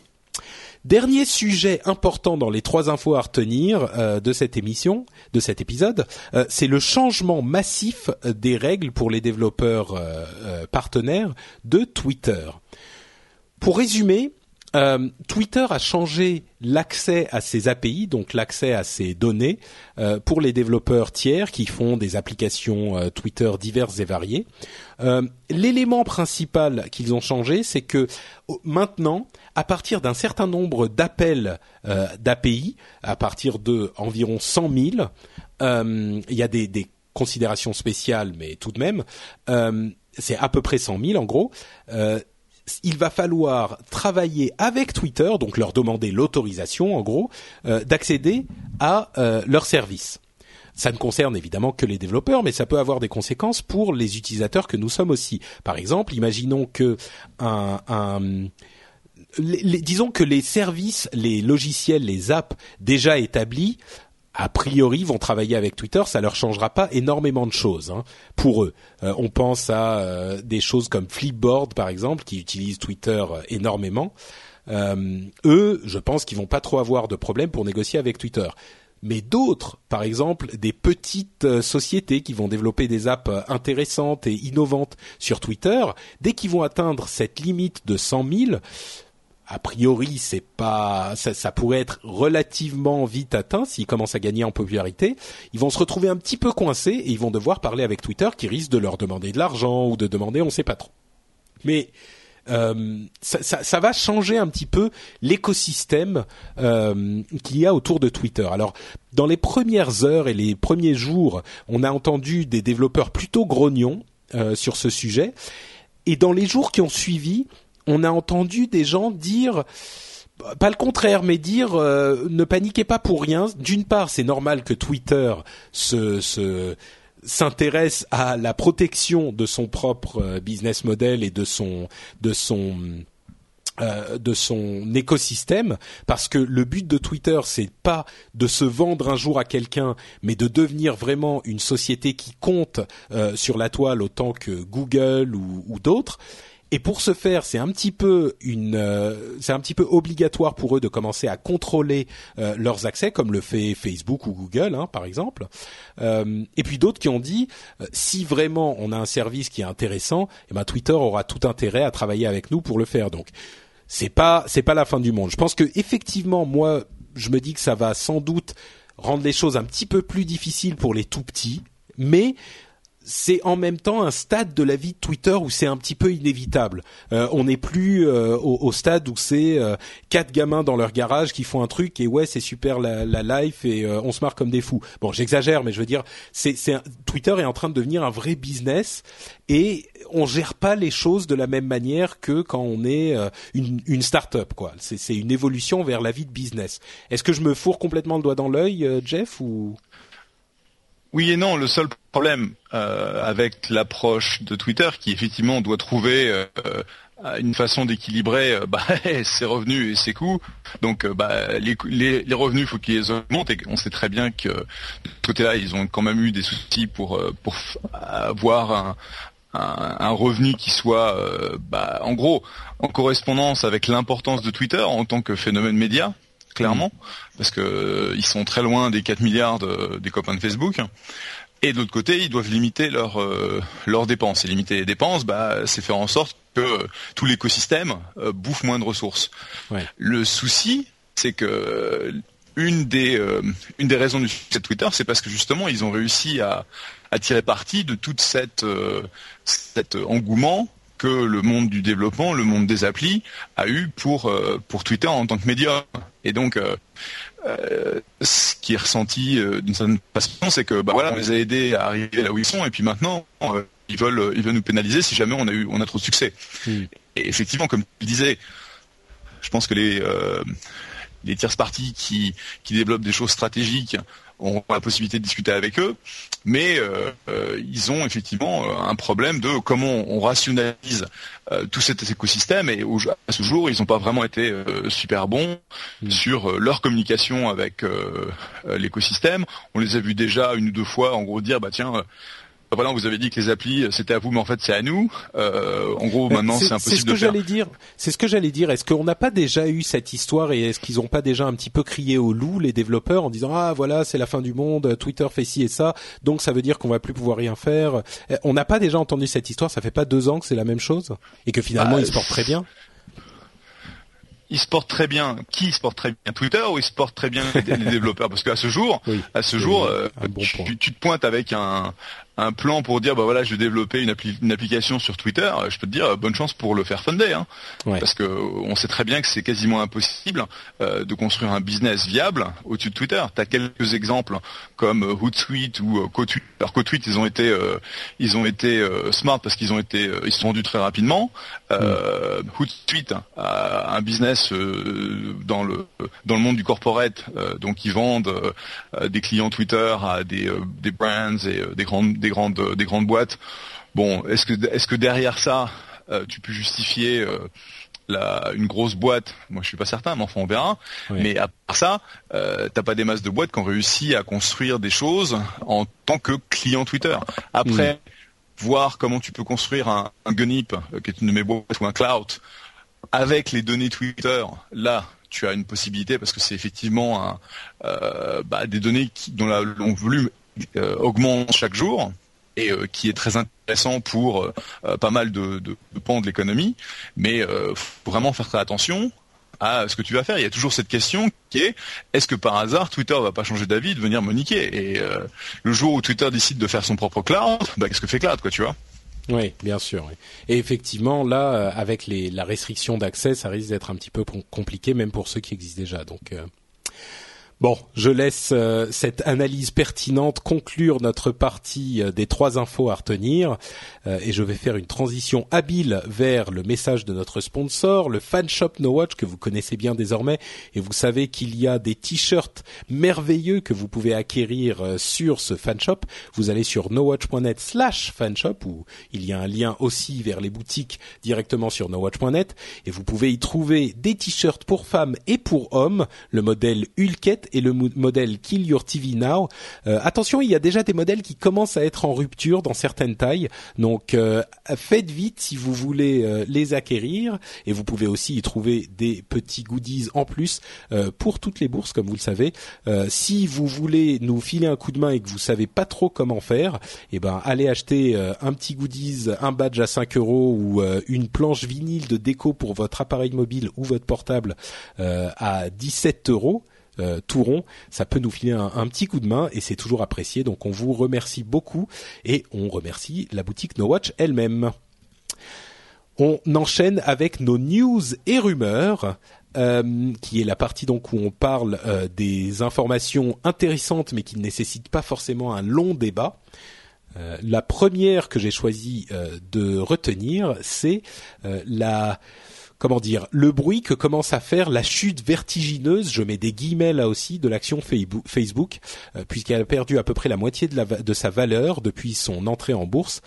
Speaker 1: Dernier sujet important dans les trois infos à retenir euh, de cette émission, de cet épisode, euh, c'est le changement massif des règles pour les développeurs euh, partenaires de Twitter. Pour résumer, Twitter a changé l'accès à ses API, donc l'accès à ses données, pour les développeurs tiers qui font des applications Twitter diverses et variées. L'élément principal qu'ils ont changé, c'est que maintenant, à partir d'un certain nombre d'appels euh, d'API, à partir de environ 100 000, euh, il y a des, considérations spéciales, mais tout de même, euh, c'est à peu près 100 000 en gros. Il va falloir travailler avec Twitter, donc leur demander l'autorisation, en gros, euh, d'accéder à euh, leur service. Ça ne concerne évidemment que les développeurs, mais ça peut avoir des conséquences pour les utilisateurs que nous sommes aussi. Par exemple, imaginons que disons que les services, les logiciels, les apps déjà établis a priori vont travailler avec Twitter, ça leur changera pas énormément de choses hein, pour eux. Euh, on pense à euh, des choses comme Flipboard par exemple qui utilisent Twitter euh, énormément. eux, je pense qu'ils vont pas trop avoir de problème pour négocier avec Twitter. Mais d'autres, par exemple, des petites sociétés qui vont développer des apps intéressantes et innovantes sur Twitter, dès qu'ils vont atteindre cette limite de 100 000, a priori, c'est pas, ça, ça, pourrait être relativement vite atteint s'ils commencent à gagner en popularité. Ils vont se retrouver un petit peu coincés et ils vont devoir parler avec Twitter, qui risque de leur demander de l'argent ou de demander, on sait pas trop. Mais euh, ça, ça, ça, va changer un petit peu l'écosystème euh, qu'il y a autour de Twitter. Alors, dans les premières heures et les premiers jours, on a entendu des développeurs plutôt grognons euh, sur ce sujet. Et dans les jours qui ont suivi, on a entendu des gens dire pas le contraire, mais dire euh, ne paniquez pas pour rien. D'une part, c'est normal que Twitter se, s'intéresse à la protection de son propre euh, business model et de son de son euh, de son écosystème parce que le but de Twitter c'est pas de se vendre un jour à quelqu'un mais de devenir vraiment une société qui compte sur la toile autant que Google ou d'autres et pour ce faire, c'est un petit peu une, euh, c'est un petit peu obligatoire pour eux de commencer à contrôler euh, leurs accès, comme le fait Facebook ou Google, hein, par exemple. Euh, et puis d'autres qui ont dit, si vraiment on a un service qui est intéressant, eh ben Twitter aura tout intérêt à travailler avec nous pour le faire. Donc c'est pas, c'est pas la fin du monde. Je pense que effectivement, moi, je me dis que ça va sans doute rendre les choses un petit peu plus difficiles pour les tout petits, mais c'est en même temps un stade de la vie de Twitter où c'est un petit peu inévitable. Euh, on n'est plus euh, au, stade où c'est euh, quatre gamins dans leur garage qui font un truc et ouais c'est super la, la life et on se marre comme des fous. Bon j'exagère mais je veux dire c'est Twitter est en train de devenir un vrai business et on gère pas les choses de la même manière que quand on est une, une start-up quoi. C'est une évolution vers la vie de business. Est-ce que je me fourre complètement le doigt dans l'œil Jeff ou?
Speaker 2: Oui et non. Le seul problème euh, avec l'approche de Twitter, qui effectivement doit trouver euh, une façon d'équilibrer euh, bah, *laughs* ses revenus et ses coûts. Donc bah, les, les, les, revenus, faut qu'ils augmentent. Et on sait très bien que de ce côté-là, ils ont quand même eu des soucis pour pour avoir un, revenu qui soit, bah, en gros, en correspondance avec l'importance de Twitter en tant que phénomène média clairement, parce que euh, ils sont très loin des 4 milliards des copains de Facebook. Et de l'autre côté, ils doivent limiter leurs euh, leurs dépenses. Et limiter les dépenses, bah, c'est faire en sorte que tout l'écosystème euh, bouffe moins de ressources. Le souci, c'est que une des une des raisons du succès de Twitter, c'est parce que justement, ils ont réussi à, à tirer parti de toute cette cet engouement que le monde du développement, le monde des applis, a eu pour euh, pour Twitter en tant que média. Et donc, euh, euh, ce qui est ressenti d'une certaine façon, c'est que bah voilà, on les a aidés à arriver là où ils sont, et puis maintenant, ils veulent ils veulent nous pénaliser si jamais on a eu on a trop de succès. Hmm. Et effectivement, comme tu disais, je pense que les les tierces parties qui qui développent des choses stratégiques ont la possibilité de discuter avec eux, mais euh, euh, ils ont effectivement euh, un problème de comment on rationalise tout cet écosystème et à ce jour ils n'ont pas vraiment été super bons mm. sur leur communication avec l'écosystème. On les a vus déjà une ou deux fois en gros dire bah tiens bah voilà, vous avez dit que les applis c'était à vous, mais en fait c'est à nous. Euh, en gros, maintenant c'est impossible
Speaker 1: ce que
Speaker 2: de
Speaker 1: j'allais dire. C'est ce que j'allais dire. Est-ce qu'on n'a pas déjà eu cette histoire et est-ce qu'ils n'ont pas déjà un petit peu crié au loup les développeurs en disant ah voilà c'est la fin du monde, Twitter fait ci et ça, donc ça veut dire qu'on va plus pouvoir rien faire. Eh, on n'a pas déjà entendu cette histoire. Ça fait pas deux ans que c'est la même chose et que finalement bah, ils se portent très bien
Speaker 2: ils se portent très bien. Qui se porte très bien? Twitter ou ils se portent très bien les développeurs? Parce qu'à ce jour, à ce jour, euh, tu, te pointes avec un, un plan pour dire bah voilà je vais développer une, une application sur Twitter, je peux te dire bonne chance pour le faire fonder, hein. parce que on sait très bien que c'est quasiment impossible euh, de construire un business viable au-dessus de Twitter. Tu as quelques exemples comme euh, Hootsuite ou euh, CoTweet. Alors CoTweet ils ont été ils ont été smart parce qu'ils ont été ils se sont vendus très rapidement. Euh, Hootsuite a un business dans le dans le monde du corporate, donc ils vendent des clients Twitter à des des brands et des grandes des grandes des grandes boîtes. Bon, est-ce que est-ce que derrière ça, euh, tu peux justifier euh, la, une grosse boîte? Moi, je suis pas certain, mais enfin on verra. Mais à part ça, euh, t'as pas des masses de boîtes qui ont réussi à construire des choses en tant que client Twitter. Après, mm. voir comment tu peux construire un, un Gunip, euh, qui est une de mes boîtes, ou un Cloud, avec les données Twitter, là, tu as une possibilité parce que c'est effectivement un, euh, bah, des données qui, dont la, le volume euh, augmente chaque jour et euh, qui est très intéressant pour euh, pas mal de, pans de l'économie, mais faut vraiment faire très attention à ce que tu vas faire. Il y a toujours cette question qui est est-ce que par hasard Twitter va pas changer d'avis, de venir me niquer Et le jour où Twitter décide de faire son propre cloud, bah, qu'est-ce que fait cloud, quoi, tu vois?
Speaker 1: Oui, bien sûr. Et effectivement, là, avec la restriction d'accès, ça risque d'être un petit peu compliqué, même pour ceux qui existent déjà. Donc, Bon, je laisse euh, cette analyse pertinente conclure notre partie euh, des trois infos à retenir euh, et je vais faire une transition habile vers le message de notre sponsor, le fan shop No Watch que vous connaissez bien désormais et vous savez qu'il y a des t-shirts merveilleux que vous pouvez acquérir sur ce fan shop. Vous allez sur nowatch.net slash fanshop où il y a un lien aussi vers les boutiques directement sur nowatch.net et vous pouvez y trouver des t-shirts pour femmes et pour hommes, le modèle Hulket et le modèle Kill Your TV Now. Euh, attention, il y a déjà des modèles qui commencent à être en rupture dans certaines tailles, donc euh, faites vite si vous voulez euh, les acquérir. Et vous pouvez aussi y trouver des petits goodies en plus pour toutes les bourses, comme vous le savez. si vous voulez nous filer un coup de main et que vous savez pas trop comment faire, eh ben allez acheter un petit goodies, un badge à 5 euros ou une planche vinyle de déco pour votre appareil mobile ou votre portable à 17 euros euh, tout rond, ça peut nous filer un, petit coup de main et c'est toujours apprécié. Donc on vous remercie beaucoup et on remercie la boutique No Watch elle-même. On enchaîne avec nos news et rumeurs. Euh, qui est la partie donc où on parle euh, des informations intéressantes mais qui ne nécessitent pas forcément un long débat. Euh, la première que j'ai choisi de retenir, c'est la comment dire, le bruit que commence à faire la chute vertigineuse, je mets des guillemets là aussi, de l'action Facebook, euh, puisqu'elle a perdu à peu près la moitié de, la, de sa valeur depuis son entrée en bourse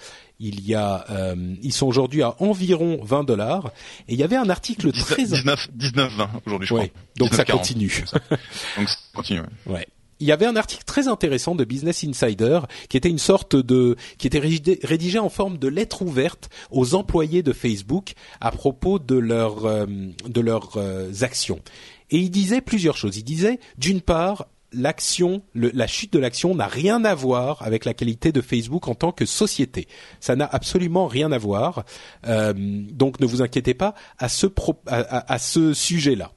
Speaker 1: il y a, euh, ils sont aujourd'hui à environ 20 dollars. Et il y avait un article très
Speaker 2: 19 19 20 aujourd'hui, je crois.
Speaker 1: Donc ça continue. *laughs*
Speaker 2: donc ça continue.
Speaker 1: ouais il y avait un article très intéressant de Business Insider qui était une sorte de qui était rédigé, en forme de lettre ouverte aux employés de Facebook à propos de leurs euh, de leurs euh, actions. Et il disait plusieurs choses. Il disait d'une part l'action, la chute de l'action n'a rien à voir avec la qualité de Facebook en tant que société. Ça n'a absolument rien à voir. Euh, donc ne vous inquiétez pas à ce, à ce sujet-là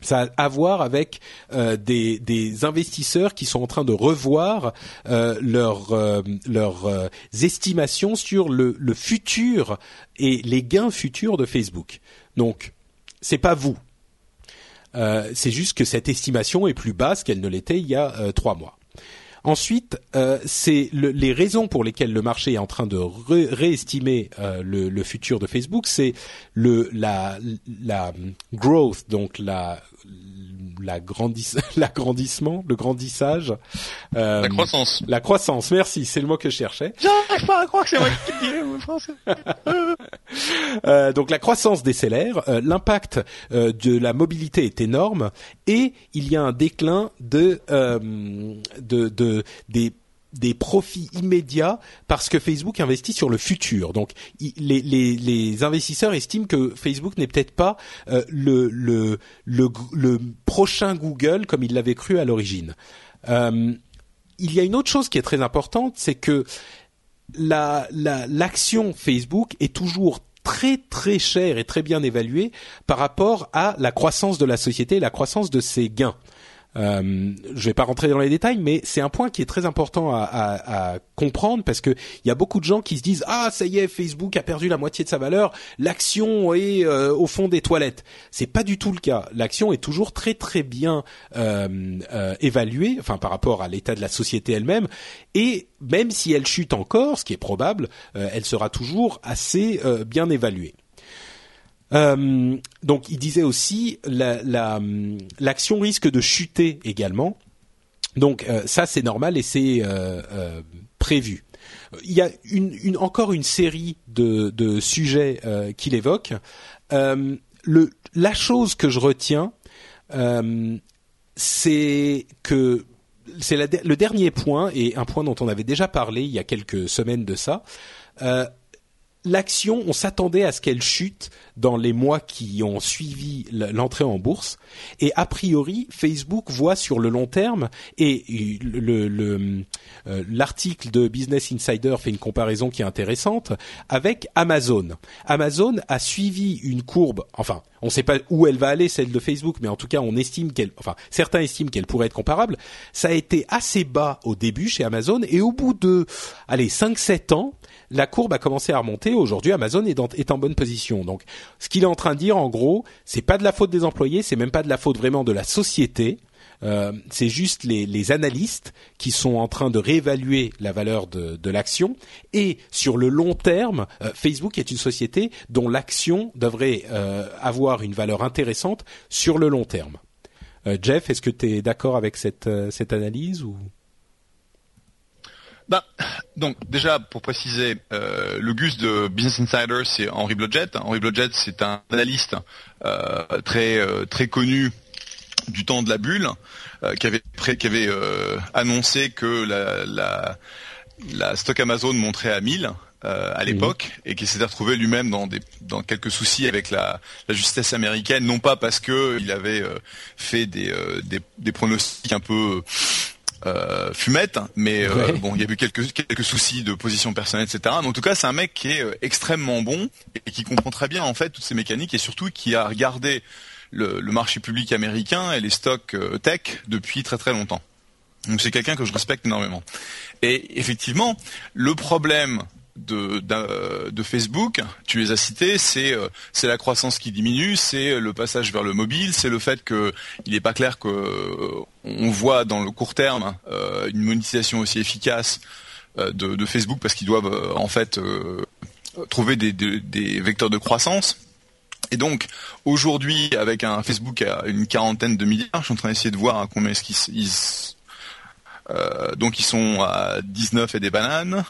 Speaker 1: ça a à voir avec euh, des, des, investisseurs qui sont en train de revoir euh, leurs euh, leurs estimations sur le, le, futur et les gains futurs de Facebook. Donc, c'est pas vous. c'est juste que cette estimation est plus basse qu'elle ne l'était il y a trois mois. Ensuite, euh, c'est les raisons pour lesquelles le marché est en train de réestimer euh, le, futur de Facebook, c'est le la growth, donc la *laughs* l'agrandissement, le grandissage.
Speaker 2: Euh, la croissance.
Speaker 1: La croissance, merci, c'est le mot que je cherchais.
Speaker 2: J'arrive pas à croire que c'est moi qui le dis français. *laughs*
Speaker 1: euh, donc la croissance décélère, euh, l'impact euh, de la mobilité est énorme et il y a un déclin de, euh, de, de des des profits immédiats parce que Facebook investit sur le futur. Donc les, investisseurs estiment que Facebook n'est peut-être pas euh, le, prochain Google comme ils l'avaient cru à l'origine. Euh, il y a une autre chose qui est très importante, c'est que la, l'action Facebook est toujours très très chère et très bien évaluée par rapport à la croissance de la société la croissance de ses gains. Euh, je vais pas rentrer dans les détails, mais c'est un point qui est très important à, comprendre parce que il y a beaucoup de gens qui se disent ah ça y est Facebook a perdu la moitié de sa valeur, l'action est euh, au fond des toilettes. C'est pas du tout le cas. L'action est toujours très très bien euh, euh, évaluée, enfin par rapport à l'état de la société elle-même, et même si elle chute encore, ce qui est probable, elle sera toujours assez bien évaluée. Euh, donc, il disait aussi la, l'action risque de chuter également. Donc, euh, ça c'est normal et c'est euh, prévu. Il y a encore une série de, sujets qu'il évoque. La chose que je retiens, c'est que c'est le dernier point et un point dont on avait déjà parlé il y a quelques semaines de ça. L'action, on s'attendait à ce qu'elle chute dans les mois qui ont suivi l'entrée en bourse. Et a priori, Facebook voit sur le long terme, et le- le- euh, l'article de Business Insider fait une comparaison qui est intéressante avec Amazon. Amazon a suivi une courbe, enfin, on ne sait pas où elle va aller, celle de Facebook, mais en tout cas, on estime qu'elle, enfin, certains estiment qu'elle pourrait être comparable. Ça a été assez bas au début chez Amazon, et au bout de, allez, 5-7 ans, la courbe a commencé à remonter. Aujourd'hui, Amazon est, est en bonne position. Donc, ce qu'il est en train de dire, en gros, c'est pas de la faute des employés, c'est même pas de la faute vraiment de la société. Euh, c'est juste les, analystes qui sont en train de réévaluer la valeur de, l'action. Et sur le long terme, euh, Facebook est une société dont l'action devrait euh, avoir une valeur intéressante sur le long terme. Jeff, est-ce que tu es d'accord avec cette, cette analyse ou?
Speaker 2: Ben, donc déjà pour préciser, euh, le Gus de Business Insider, c'est Henry Blodgett. Henry Blodgett, c'est un analyste euh, très euh, très connu du temps de la bulle, euh, qui avait pré- qui avait annoncé que la, la la stock Amazon monterait à 1000 euh, à l'époque et qui s'était retrouvé lui-même dans des dans quelques soucis avec la, la justice américaine, non pas parce que il avait euh, fait des, euh, des des pronostics un peu euh, fumette, mais euh,
Speaker 1: Ouais.
Speaker 2: bon, il y a eu quelques quelques soucis de position personnelle, etc. Mais en tout cas, c'est un mec qui est euh, extrêmement bon et qui comprend très bien en fait toutes ces mécaniques et surtout qui a regardé le, le marché public américain et les stocks tech depuis très très longtemps. Donc c'est quelqu'un que je respecte énormément. Et effectivement, le problème de, d'un- de Facebook, tu les as cités, c'est euh, la croissance qui diminue, c'est le passage vers le mobile, c'est le fait que il n'est pas clair que euh, on voit dans le court terme euh, une monétisation aussi efficace euh, de, Facebook parce qu'ils doivent euh, en fait euh, trouver des, vecteurs de croissance. Et donc aujourd'hui, avec un Facebook à une quarantaine de milliards, je suis en train d'essayer de voir à combien est-ce qu'ils euh, donc ils sont à 19 et des bananes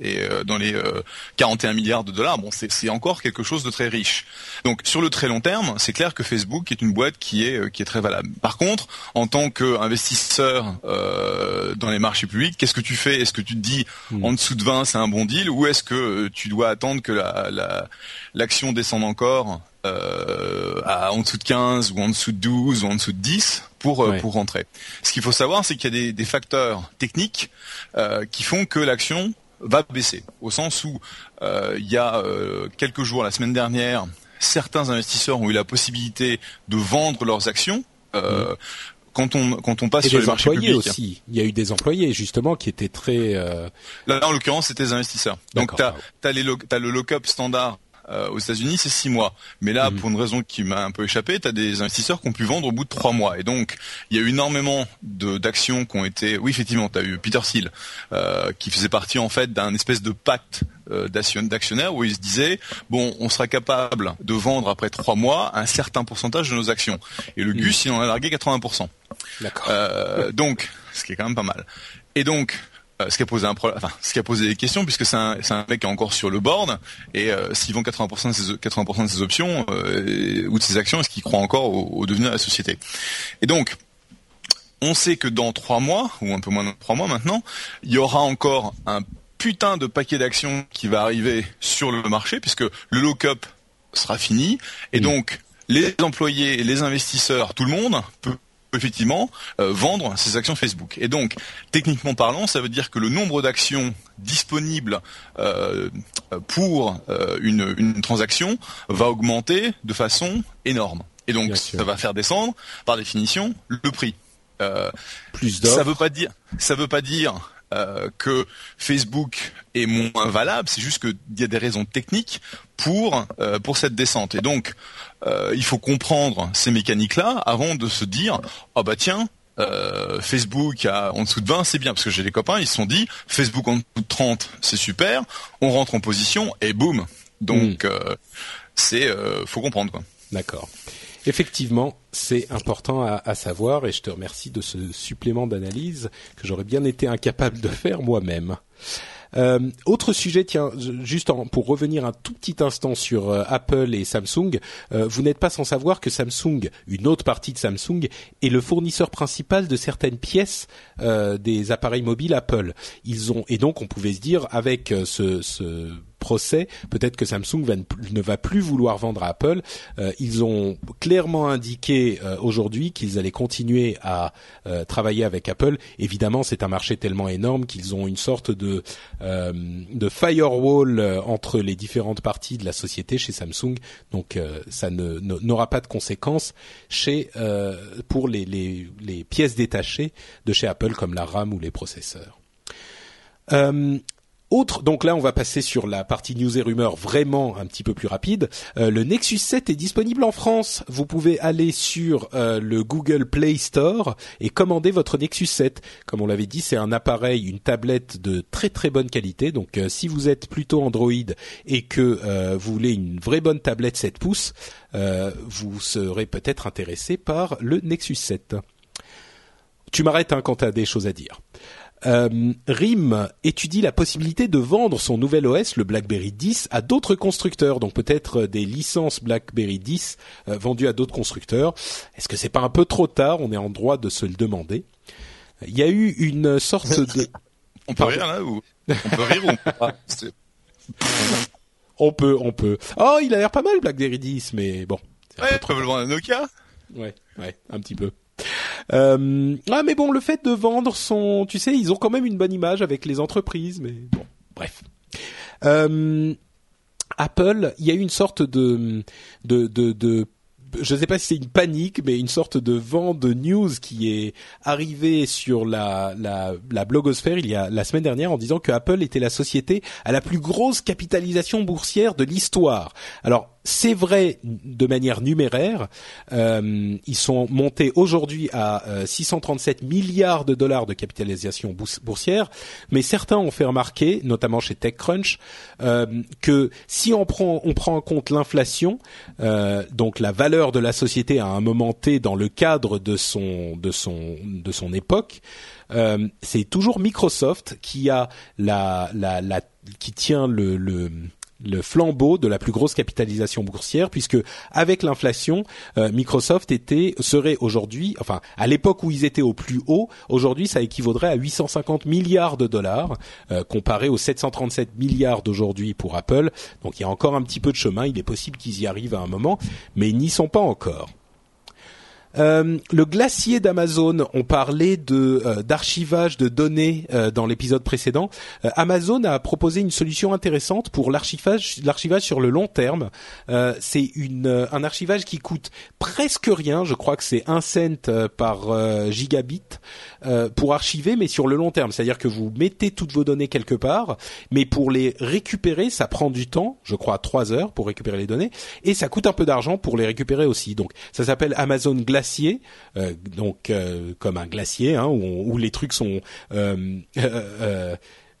Speaker 2: et euh, dans les euh, 41 milliards de dollars, bon, c'est encore quelque chose de très riche. Donc sur le très long terme, c'est clair que Facebook est une boîte qui est euh, qui est très valable. Par contre, en tant qu'investisseur euh, dans les marchés publics, qu'est-ce que tu fais? Est-ce que tu te dis en dessous de 20 c'est un bon deal? Ou est-ce que euh, tu dois attendre que la la- l'action descende encore euh, à en dessous de 15 ou en dessous de 12 ou en dessous de 10 pour euh,
Speaker 1: Ouais.
Speaker 2: pour rentrer? Ce qu'il faut savoir, c'est qu'il y a des, des facteurs techniques euh, qui font que l'action va baisser, au sens où euh, il y a euh, quelques jours, la semaine dernière, certains investisseurs ont eu la possibilité de vendre leurs actions. euh, Quand on quand on passe
Speaker 1: et
Speaker 2: sur les
Speaker 1: des
Speaker 2: marchés
Speaker 1: employés
Speaker 2: publics,
Speaker 1: aussi. Il y a eu des employés justement qui étaient très euh,
Speaker 2: Là, en l'occurrence, c'était les investisseurs. Donc, t'as as les t'as le lock-up standard euh, aux États-Unis, c'est six mois. Mais là,
Speaker 1: Mhm.
Speaker 2: pour une raison qui m'a un peu échappé, t'as des investisseurs qui ont pu vendre au bout de trois mois. Et donc, il y a eu énormément de- d'actions qui ont été. Oui, effectivement, t'as eu Peter Thiel euh, qui faisait partie en fait d'un espèce de pacte euh, d'action- d'actionnaires où il se disait bon, on sera capable de vendre après trois mois un certain pourcentage de nos actions. Et le Gus, il en a largué 80%.
Speaker 1: d'accord.
Speaker 2: Euh, donc, ce qui est quand même pas mal. Et donc, ce qui a posé un problème, enfin, ce qui a posé des questions, puisque c'est un, c'est un mec qui est encore sur le board, et euh, s'il vend 80% de ses, 80% de ses options euh, ou de ses actions, est-ce qu'il croit encore au, au devenir de la société? Et donc, on sait que dans trois mois, ou un peu moins de trois mois maintenant, il y aura encore un putain de paquet d'actions qui va arriver sur le marché, puisque le lock-up sera fini, et donc les employés, les investisseurs, tout le monde peut effectivement euh, vendre ses actions Facebook. Et donc, techniquement parlant, ça veut dire que le nombre d'actions disponibles euh, pour euh, une, une transaction va augmenter de façon énorme. Et donc
Speaker 1: Bien sûr.
Speaker 2: ça va faire descendre, par définition, le prix. Euh,
Speaker 1: Plus
Speaker 2: ça veut pas dire, ça veut pas dire euh, que Facebook est moins valable. C'est juste qu'il y a des raisons techniques pour euh, pour cette descente. Et donc euh, il faut comprendre ces mécaniques-là avant de se dire ah bah tiens. euh, Facebook à en dessous de 20 c'est bien parce que j'ai des copains ils se sont dit Facebook en dessous de 30 c'est super on rentre en position et boum donc euh, c'est euh, faut comprendre quoi
Speaker 1: D'accord. Effectivement, c'est important à, à savoir et je te remercie de ce supplément d'analyse que j'aurais bien été incapable de faire moi-même. Euh, autre sujet, tiens, juste en- pour revenir un tout petit instant sur euh, Apple et Samsung, euh, vous n'êtes pas sans savoir que Samsung, une autre partie de Samsung, est le fournisseur principal de certaines pièces euh, des appareils mobiles Apple. Ils ont et donc on pouvait se dire avec euh, ce, ce procès, peut-être que Samsung ne, va plus vouloir vendre à Apple. Euh, ils ont clairement indiqué euh, aujourd'hui qu'ils allaient continuer à euh, travailler avec Apple. Évidemment, c'est un marché tellement énorme qu'ils ont une sorte de firewall entre les différentes parties de la société chez Samsung. Donc, ça n'aura pas de conséquences chez pour les, pièces détachées de chez Apple comme la RAM ou les processeurs. Autre, donc là, on va passer sur la partie news et rumeurs vraiment un petit peu plus rapide. Euh, le Nexus 7 est disponible en France. Vous pouvez aller sur euh, le Google Play Store et commander votre Nexus 7. Comme on l'avait dit, c'est un appareil, une tablette de très très bonne qualité. Donc, euh, si vous êtes plutôt Android et que vous voulez une vraie bonne tablette 7 pouces, vous serez peut-être intéressé par le Nexus 7. Tu m'arrêtes hein, quand tu as des choses à dire. Euh, RIM étudie la possibilité de vendre son nouvel OS, le BlackBerry 10, à d'autres constructeurs, donc peut-être euh, des licences BlackBerry 10 euh, vendues à d'autres constructeurs. Est-ce que c'est pas un peu trop tard? On est en droit de se le demander. Il y a eu une sorte de... *laughs*
Speaker 2: on peut rire là ou on peut rire ou on peut pas? *laughs*
Speaker 1: On peut, on peut. Oh, il a l'air pas mal BlackBerry 10, mais bon. un
Speaker 2: ouais vendre à Nokia
Speaker 1: Ouais, ouais, un petit peu. Euh, ah, mais bon, le fait de vendre son, tu sais, ils ont quand même une bonne image avec les entreprises, mais bon, bref. Euh, Apple, il y a eu une sorte de, de, de, je ne sais pas si c'est une panique, mais une sorte de vent de news qui est arrivé sur la, la, la blogosphère il y a la semaine dernière en disant que Apple était la société à la plus grosse capitalisation boursière de l'histoire. Alors c'est vrai de manière numéraire, euh, ils sont montés aujourd'hui à euh, 637 milliards de dollars de capitalisation bours- boursière, mais certains ont fait remarquer, notamment chez TechCrunch, euh, que si on prend, on prend en compte l'inflation, euh, donc la valeur de la société à un moment T dans le cadre de son de son de son époque, euh, c'est toujours Microsoft qui a la la, la qui tient le, le le flambeau de la plus grosse capitalisation boursière puisque avec l'inflation euh, Microsoft était serait aujourd'hui enfin à l'époque où ils étaient au plus haut aujourd'hui ça équivaudrait à 850 milliards de dollars euh, comparé aux 737 milliards d'aujourd'hui pour Apple. Donc il y a encore un petit peu de chemin. Il est possible qu'ils y arrivent à un moment mais ils n'y sont pas encore euh, le glacier d'Amazon, on parlait de euh, d'archivage de données euh, dans l'épisode précédent. Euh, Amazon a proposé une solution intéressante pour l'archivage l'archivage sur le long terme. Euh, c'est une un archivage qui coûte presque rien. Je crois que c'est un cent par gigabit pour archiver, mais sur le long terme. C'est-à-dire que vous mettez toutes vos données quelque part, mais pour les récupérer, ça prend du temps. Je crois trois heures pour récupérer les données, et ça coûte un peu d'argent pour les récupérer aussi. Donc ça s'appelle Amazon Glacier, euh, donc euh, comme un glacier hein, où, on- où les trucs sont euh,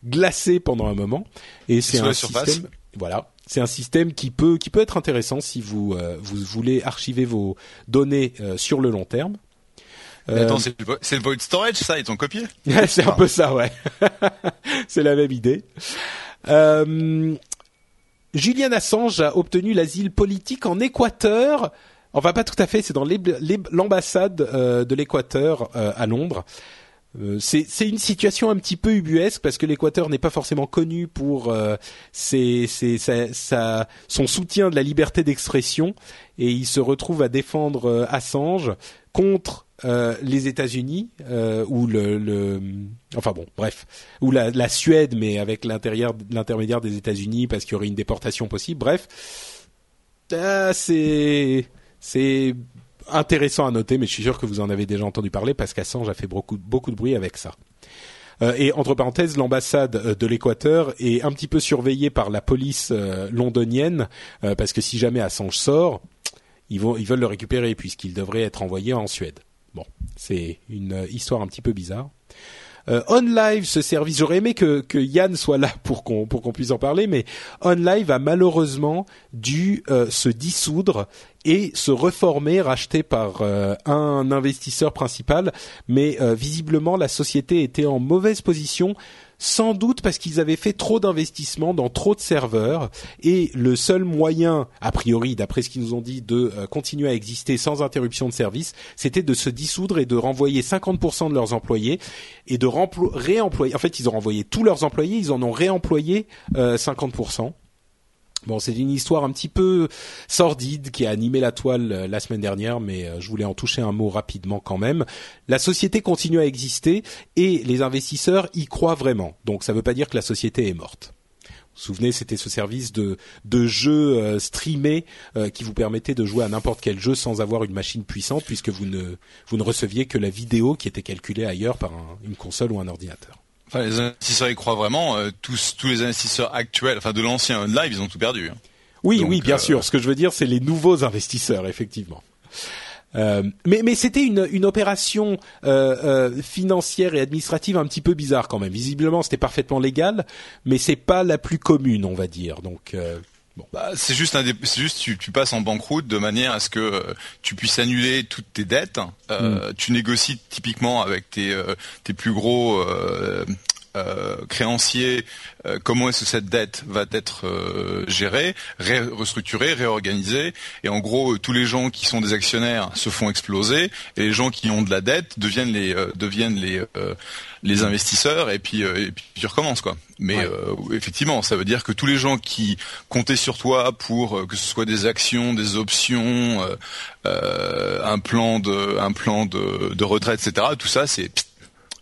Speaker 1: glacés pendant un moment. Et c'est un système, voilà, c'est un système qui peut qui peut être intéressant si vous vous voulez archiver vos données sur le long terme.
Speaker 2: Mais Attends, c'est le, void storage, ça, ils t'ont copié
Speaker 1: c'est un peu ça, ouais. *laughs* c'est la même idée. Euh, Julian Assange a obtenu l'asile politique en Équateur. Enfin, pas tout à fait. C'est dans l'ambassade euh, de l'Équateur euh, à Londres. Euh, c'est une situation un petit peu ubuesque parce que l'Équateur n'est pas forcément connu pour son soutien de la liberté d'expression et il se retrouve à défendre Assange contre les États-Unis ou le, enfin bon bref ou la, Suède mais avec l'intermédiaire des États-Unis parce qu'il y aurait une déportation possible bref c'est c'est intéressant à noter, mais je suis sûr que vous en avez déjà entendu parler parce qu'Assange a fait beaucoup, de bruit avec ça. Euh, et entre parenthèses, l'ambassade euh, de l'Équateur est un petit peu surveillée par la police euh, londonienne parce que si jamais Assange sort, ils veulent le récupérer puisqu'il devrait être envoyé en Suède. Bon, c'est une histoire un petit peu bizarre. Euh, OnLive, ce service, j'aurais aimé que, que Yann soit là pour qu'on pour qu'on puisse en parler, mais OnLive a malheureusement dû euh, se dissoudre et se reformer, racheté par euh, un investisseur principal. Mais euh, visiblement, la société était en mauvaise position sans doute parce qu'ils avaient fait trop d'investissements dans trop de serveurs et le seul moyen, a priori, d'après ce qu'ils nous ont dit, de euh, continuer à exister sans interruption de service, c'était de se dissoudre et de renvoyer 50% de leurs employés et de réemployer. En fait, ils ont renvoyé tous leurs employés, ils en ont réemployé 50%. Bon, c'est une histoire un petit peu sordide qui a animé la toile euh, la semaine dernière, mais euh, je voulais en toucher un mot rapidement quand même. La société continue à exister et les investisseurs y croient vraiment. Donc ça ne veut pas dire que la société est morte. Vous vous souvenez, c'était ce service de, de jeu euh, streamé qui vous permettait de jouer à n'importe quel jeu sans avoir une machine puissante puisque vous ne, vous ne receviez que la vidéo qui était calculée ailleurs par une console ou un ordinateur.
Speaker 2: Enfin, les investisseurs y croient vraiment. Euh, tous, tous les investisseurs actuels, enfin de l'ancien live, ils ont tout perdu. Hein.
Speaker 1: Oui, oui, bien euh, sûr. Ce que je veux dire, c'est les nouveaux investisseurs, effectivement. Euh, mais, mais c'était une, une opération financière et administrative un petit peu bizarre quand même. Visiblement, c'était parfaitement légal, mais c'est pas la plus commune, on va dire. Donc
Speaker 2: bah, c'est juste un c'est juste tu, tu, passes en banqueroute de manière à ce que euh, tu puisses annuler toutes tes dettes. Euh, mm. Tu négocies typiquement avec tes euh, tes plus gros créanciers comment est-ce que cette dette va être gérée, restructurée, réorganisée. Et en gros, tous les gens qui sont des actionnaires se font exploser et les gens qui ont de la dette deviennent les deviennent les les investisseurs et puis, euh, et puis tu recommences quoi. Mais euh, effectivement, ça veut dire que tous les gens qui comptaient sur toi pour euh, que ce soit des actions, des options, un plan de un plan de, de retraite, etc. Tout ça, c'est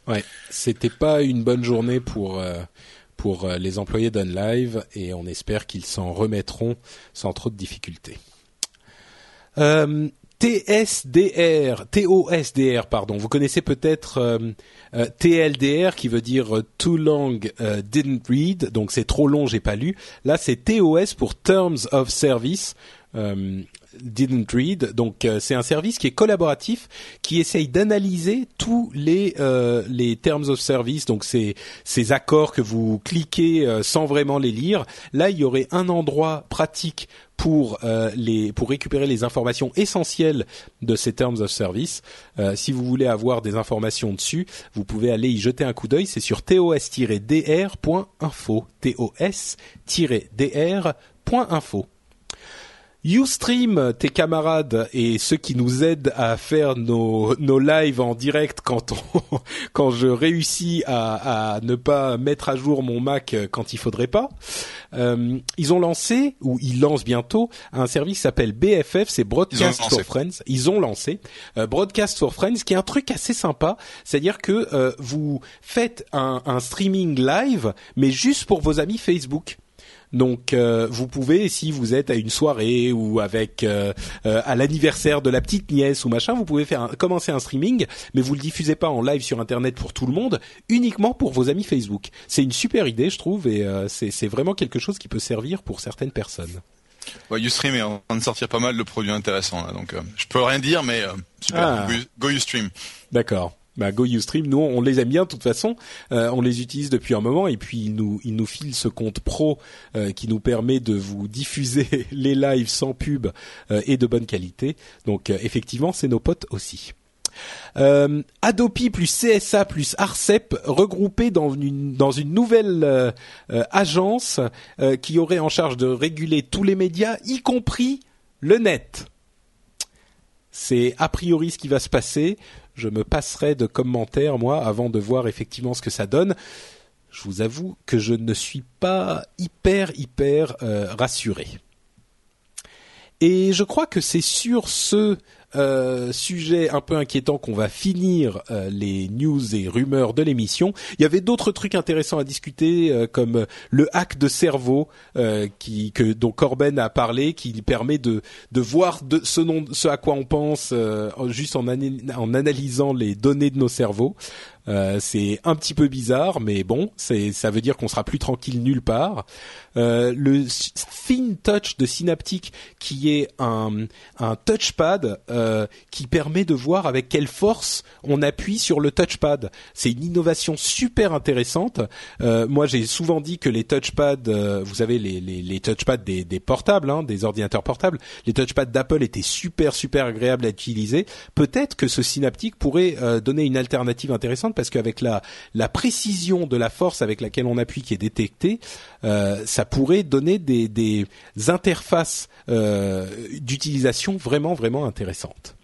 Speaker 1: ouais, c'était pas une bonne journée pour pour les employés d'OnLive et on espère qu'ils s'en remettront sans trop de difficultés. Euh, TSDR, TOSDR, pardon. Vous connaissez peut-être euh, euh, TLDR qui veut dire euh, Too Long Didn't Read, donc c'est trop long, j'ai pas lu. Là, c'est TOS pour Terms of Service. Didn't Read. Donc c'est un service qui est collaboratif, qui essaye d'analyser tous les les terms of service, donc ces ces accords que vous cliquez sans vraiment les lire. Là, il y aurait un endroit pratique pour euh, les pour récupérer les informations essentielles de ces terms of service. Euh, si vous voulez avoir des informations dessus, vous pouvez aller y jeter un coup d'œil. C'est sur tos-dr.info. tos-dr.info. Ustream, tes camarades et ceux qui nous aident à faire nos, nos lives en direct quand on, *laughs* quand je réussis à, à, ne pas mettre à jour mon Mac quand il faudrait pas, euh, ils ont lancé ou ils lancent bientôt un service qui s'appelle BFF, c'est Broadcast for Friends. Ils ont lancé euh, Broadcast for Friends, qui est un truc assez sympa, c'est-à-dire que euh, vous faites un, un streaming live, mais juste pour vos amis Facebook. Donc euh, vous pouvez, si vous êtes à une soirée ou avec euh, euh, à l'anniversaire de la petite nièce ou machin, vous pouvez faire commencer un streaming, mais vous le diffusez pas en live sur internet pour tout le monde, uniquement pour vos amis Facebook. C'est une super idée, je trouve, et c'est vraiment quelque chose qui peut servir pour certaines personnes.
Speaker 2: Ouais, Ustream est en train de sortir pas mal de produits intéressants là, donc je peux rien dire, mais super. Ah. Go Ustream.
Speaker 1: D'accord bah, Go Ustream, nous on les aime bien de toute façon, euh, on les utilise depuis un moment et puis ils nous ils nous filent ce compte pro euh, qui nous permet de vous diffuser *laughs* les lives sans pub euh, et de bonne qualité. Donc effectivement, c'est nos potes aussi. Adopi plus CSA plus Arcep regroupés dans une dans une nouvelle agence qui aurait en charge de réguler tous les médias, y compris le net. C'est a priori ce qui va se passer je me passerai de commentaires moi avant de voir effectivement ce que ça donne. Je vous avoue que je ne suis pas hyper hyper euh, rassuré. Et je crois que c'est sur ce euh, sujet un peu inquiétant qu'on va finir euh, les news et rumeurs de l'émission. Il y avait d'autres trucs intéressants à discuter, euh, comme le hack de cerveau qui, que, dont Corben a parlé, qui permet de, de voir de, ce, nom, ce à quoi on pense juste en, en analysant les données de nos cerveaux. Euh, c'est un petit peu bizarre, mais bon, ça veut dire qu'on sera plus tranquille nulle part. Euh, le Thin Touch de Synaptic, qui est un, touchpad euh, qui permet de voir avec quelle force on appuie sur le touchpad. C'est une innovation super intéressante. Moi, j'ai souvent dit que les touchpads, vous savez, les, touchpads des, portables, hein, des ordinateurs portables, les touchpads d'Apple étaient super super agréables à utiliser. Peut-être que ce Synaptic pourrait donner une alternative intéressante parce qu'avec la, précision de la force avec laquelle on appuie qui est détectée, euh, ça pourrait donner des, interfaces euh, d'utilisation vraiment vraiment intéressantes.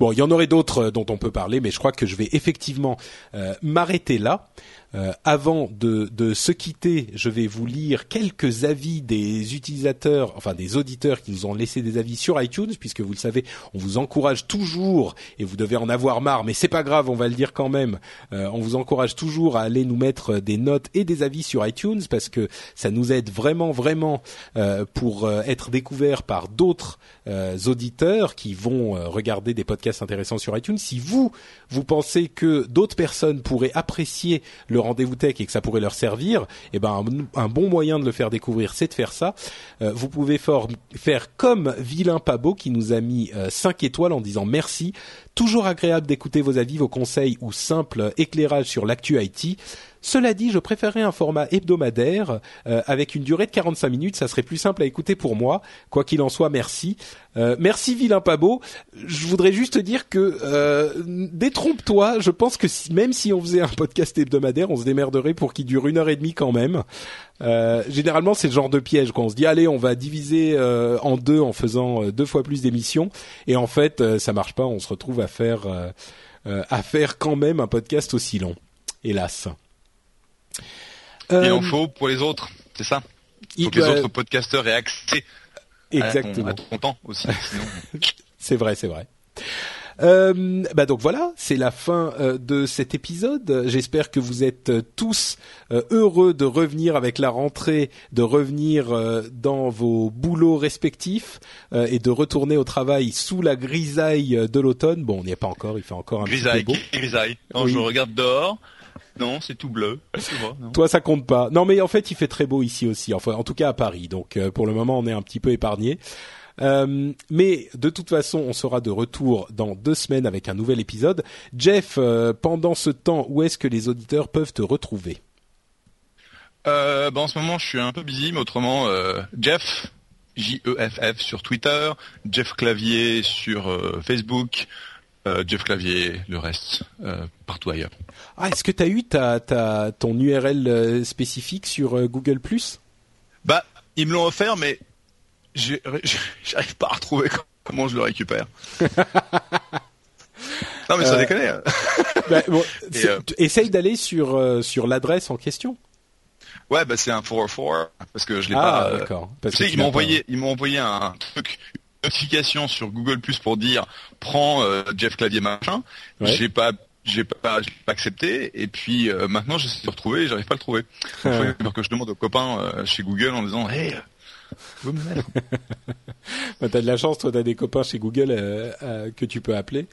Speaker 1: Bon, il y en aurait d'autres dont on peut parler, mais je crois que je vais effectivement euh, m'arrêter là. Euh, avant de, de, se quitter, je vais vous lire quelques avis des utilisateurs, enfin des auditeurs qui nous ont laissé des avis sur iTunes, puisque vous le savez, on vous encourage toujours, et vous devez en avoir marre, mais c'est pas grave, on va le dire quand même. Euh, on vous encourage toujours à aller nous mettre des notes et des avis sur iTunes, parce que ça nous aide vraiment, vraiment euh, pour euh, être découvert par d'autres euh, auditeurs qui vont regarder des podcasts intéressants sur iTunes. Si vous, vous pensez que d'autres personnes pourraient apprécier le rendez-vous tech et que ça pourrait leur servir, eh ben un, bon moyen de le faire découvrir, c'est de faire ça. Euh, vous pouvez faire comme Vilain Pabo qui nous a mis euh, 5 étoiles en disant merci. Toujours agréable d'écouter vos avis, vos conseils ou simples éclairages sur l'actu IT. Cela dit, je préférerais un format hebdomadaire euh, avec une durée de 45 minutes. Ça serait plus simple à écouter pour moi. Quoi qu'il en soit, merci. Euh, merci vilain Pabo. Je voudrais juste dire que euh, détrompe-toi. Je pense que si, même si on faisait un podcast hebdomadaire, on se démerderait pour qu'il dure une heure et demie quand même. Euh, généralement, c'est le genre de piège quand on se dit allez, on va diviser euh, en deux en faisant deux fois plus d'émissions, et en fait, ça marche pas. On se retrouve à faire à faire quand même un podcast aussi long. Hélas.
Speaker 2: Il en faut pour les autres, c'est ça. Il faut que les autres podcasteurs aient accès
Speaker 1: Exactement.
Speaker 2: à ton, à ton temps aussi. *laughs*
Speaker 1: c'est vrai, c'est vrai. Euh, bah donc voilà, c'est la fin euh, de cet épisode. J'espère que vous êtes euh, tous euh, heureux de revenir avec la rentrée, de revenir euh, dans vos boulots respectifs et de retourner au travail sous la grisaille de l'automne. Bon, on n'y est pas encore, il fait encore un
Speaker 2: grisaille,
Speaker 1: petit peu
Speaker 2: beau. Grisaille. Quand oui. je regarde dehors, non, c'est tout bleu.
Speaker 1: Toi, ça compte pas. Non, mais en fait, il fait très beau ici aussi. Enfin, en tout cas à Paris. Donc, euh, pour le moment, on est un petit peu épargné. Euh, mais de toute façon, on sera de retour dans deux semaines avec un nouvel épisode. Jeff, euh, pendant ce temps, où est-ce que les auditeurs peuvent te retrouver?
Speaker 2: Euh, bah En ce moment, je suis un peu busy, mais autrement, Jeff, J-E-F-F sur Twitter, Jeff Clavier sur Facebook, Jeff Clavier, le reste, partout ailleurs.
Speaker 1: Ah, est-ce que tu as eu ta, ta, ton URL spécifique sur Google ⁇
Speaker 2: Bah, ils me l'ont offert, mais *laughs* j'arrive pas à retrouver comment je le récupère. *laughs* non mais ça euh, déconne. *laughs*
Speaker 1: bah, bon, euh, essaye d'aller sur euh, sur l'adresse en question.
Speaker 2: Ouais, bah c'est un 404 parce que je l'ai
Speaker 1: ah,
Speaker 2: pas.
Speaker 1: d'accord.
Speaker 2: Tu sais, ils m'ont envoyé, ils m'ont envoyé un truc, notification sur Google Plus pour dire prends euh, Jeff Clavier machin. Ouais. J'ai pas j'ai pas, pas accepté et puis euh, maintenant j'essaie de le retrouver et j'arrive pas à le trouver. *laughs* Faut que je demande aux copains euh, chez Google en disant hey vous me mettre. *laughs*
Speaker 1: bah, t'as de la chance, toi, t'as des copains chez Google euh, euh, que tu peux appeler.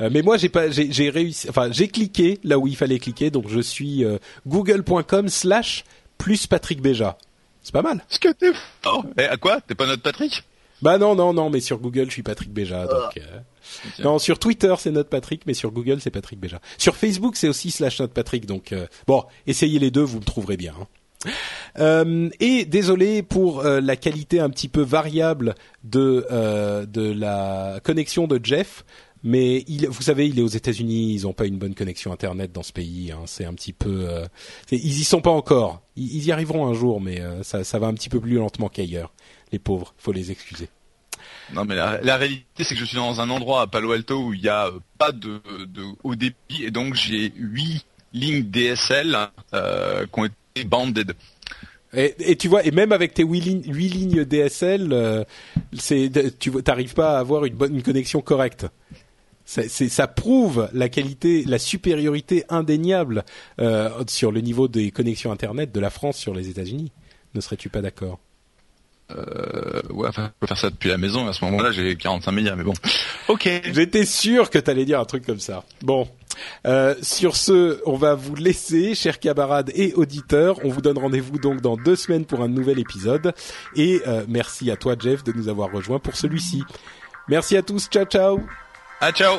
Speaker 1: Euh, mais moi, j'ai pas, j'ai réussi. Enfin, j'ai cliqué là où il fallait cliquer, donc je suis google.com/slash plus Patrick Béja. C'est pas mal.
Speaker 2: Ce que t'es oh, Et à quoi? T'es pas notre Patrick?
Speaker 1: Bah non, non, non, mais sur Google, je suis Patrick Béja. Donc, non, sur Twitter, c'est notre Patrick, mais sur Google, c'est Patrick Béja. Sur Facebook, c'est aussi slash notre Patrick. Donc, bon, essayez les deux, vous me trouverez bien. Hein. Euh, et désolé pour euh, la qualité un petit peu variable de euh, de la connexion de Jeff, mais il, vous savez, il est aux États-Unis, ils n'ont pas une bonne connexion internet dans ce pays. Hein, c'est un petit peu, ils y sont pas encore. Ils, ils, y arriveront un jour, mais ça, ça va un petit peu plus lentement qu'ailleurs. Les pauvres, faut les excuser.
Speaker 2: Non mais la, la réalité c'est que je suis dans un endroit à Palo Alto où il n'y a pas de, de haut débit et donc j'ai huit lignes DSL euh, qui ont été banded.
Speaker 1: Et, et tu vois, et même avec tes 8 lignes, huit lignes DSL, euh, c'est, tu n'arrives pas à avoir une bonne une connexion correcte. Ça, prouve la qualité, la supériorité indéniable euh, sur le niveau des connexions Internet de la France sur les États-Unis. Ne serais-tu pas d'accord?
Speaker 2: Euh, ouais, enfin, je peux faire ça depuis la maison. À ce moment-là, j'ai 45 mégas, mais bon. Ok.
Speaker 1: J'étais sûr que t'allais dire un truc comme ça. Bon, euh, sur ce, on va vous laisser, chers camarades et auditeurs. On vous donne rendez-vous donc dans deux semaines pour un nouvel épisode. Et euh, merci à toi, Jeff, de nous avoir rejoints pour celui-ci. Merci à tous. Ciao, ciao.
Speaker 2: Ah, ciao.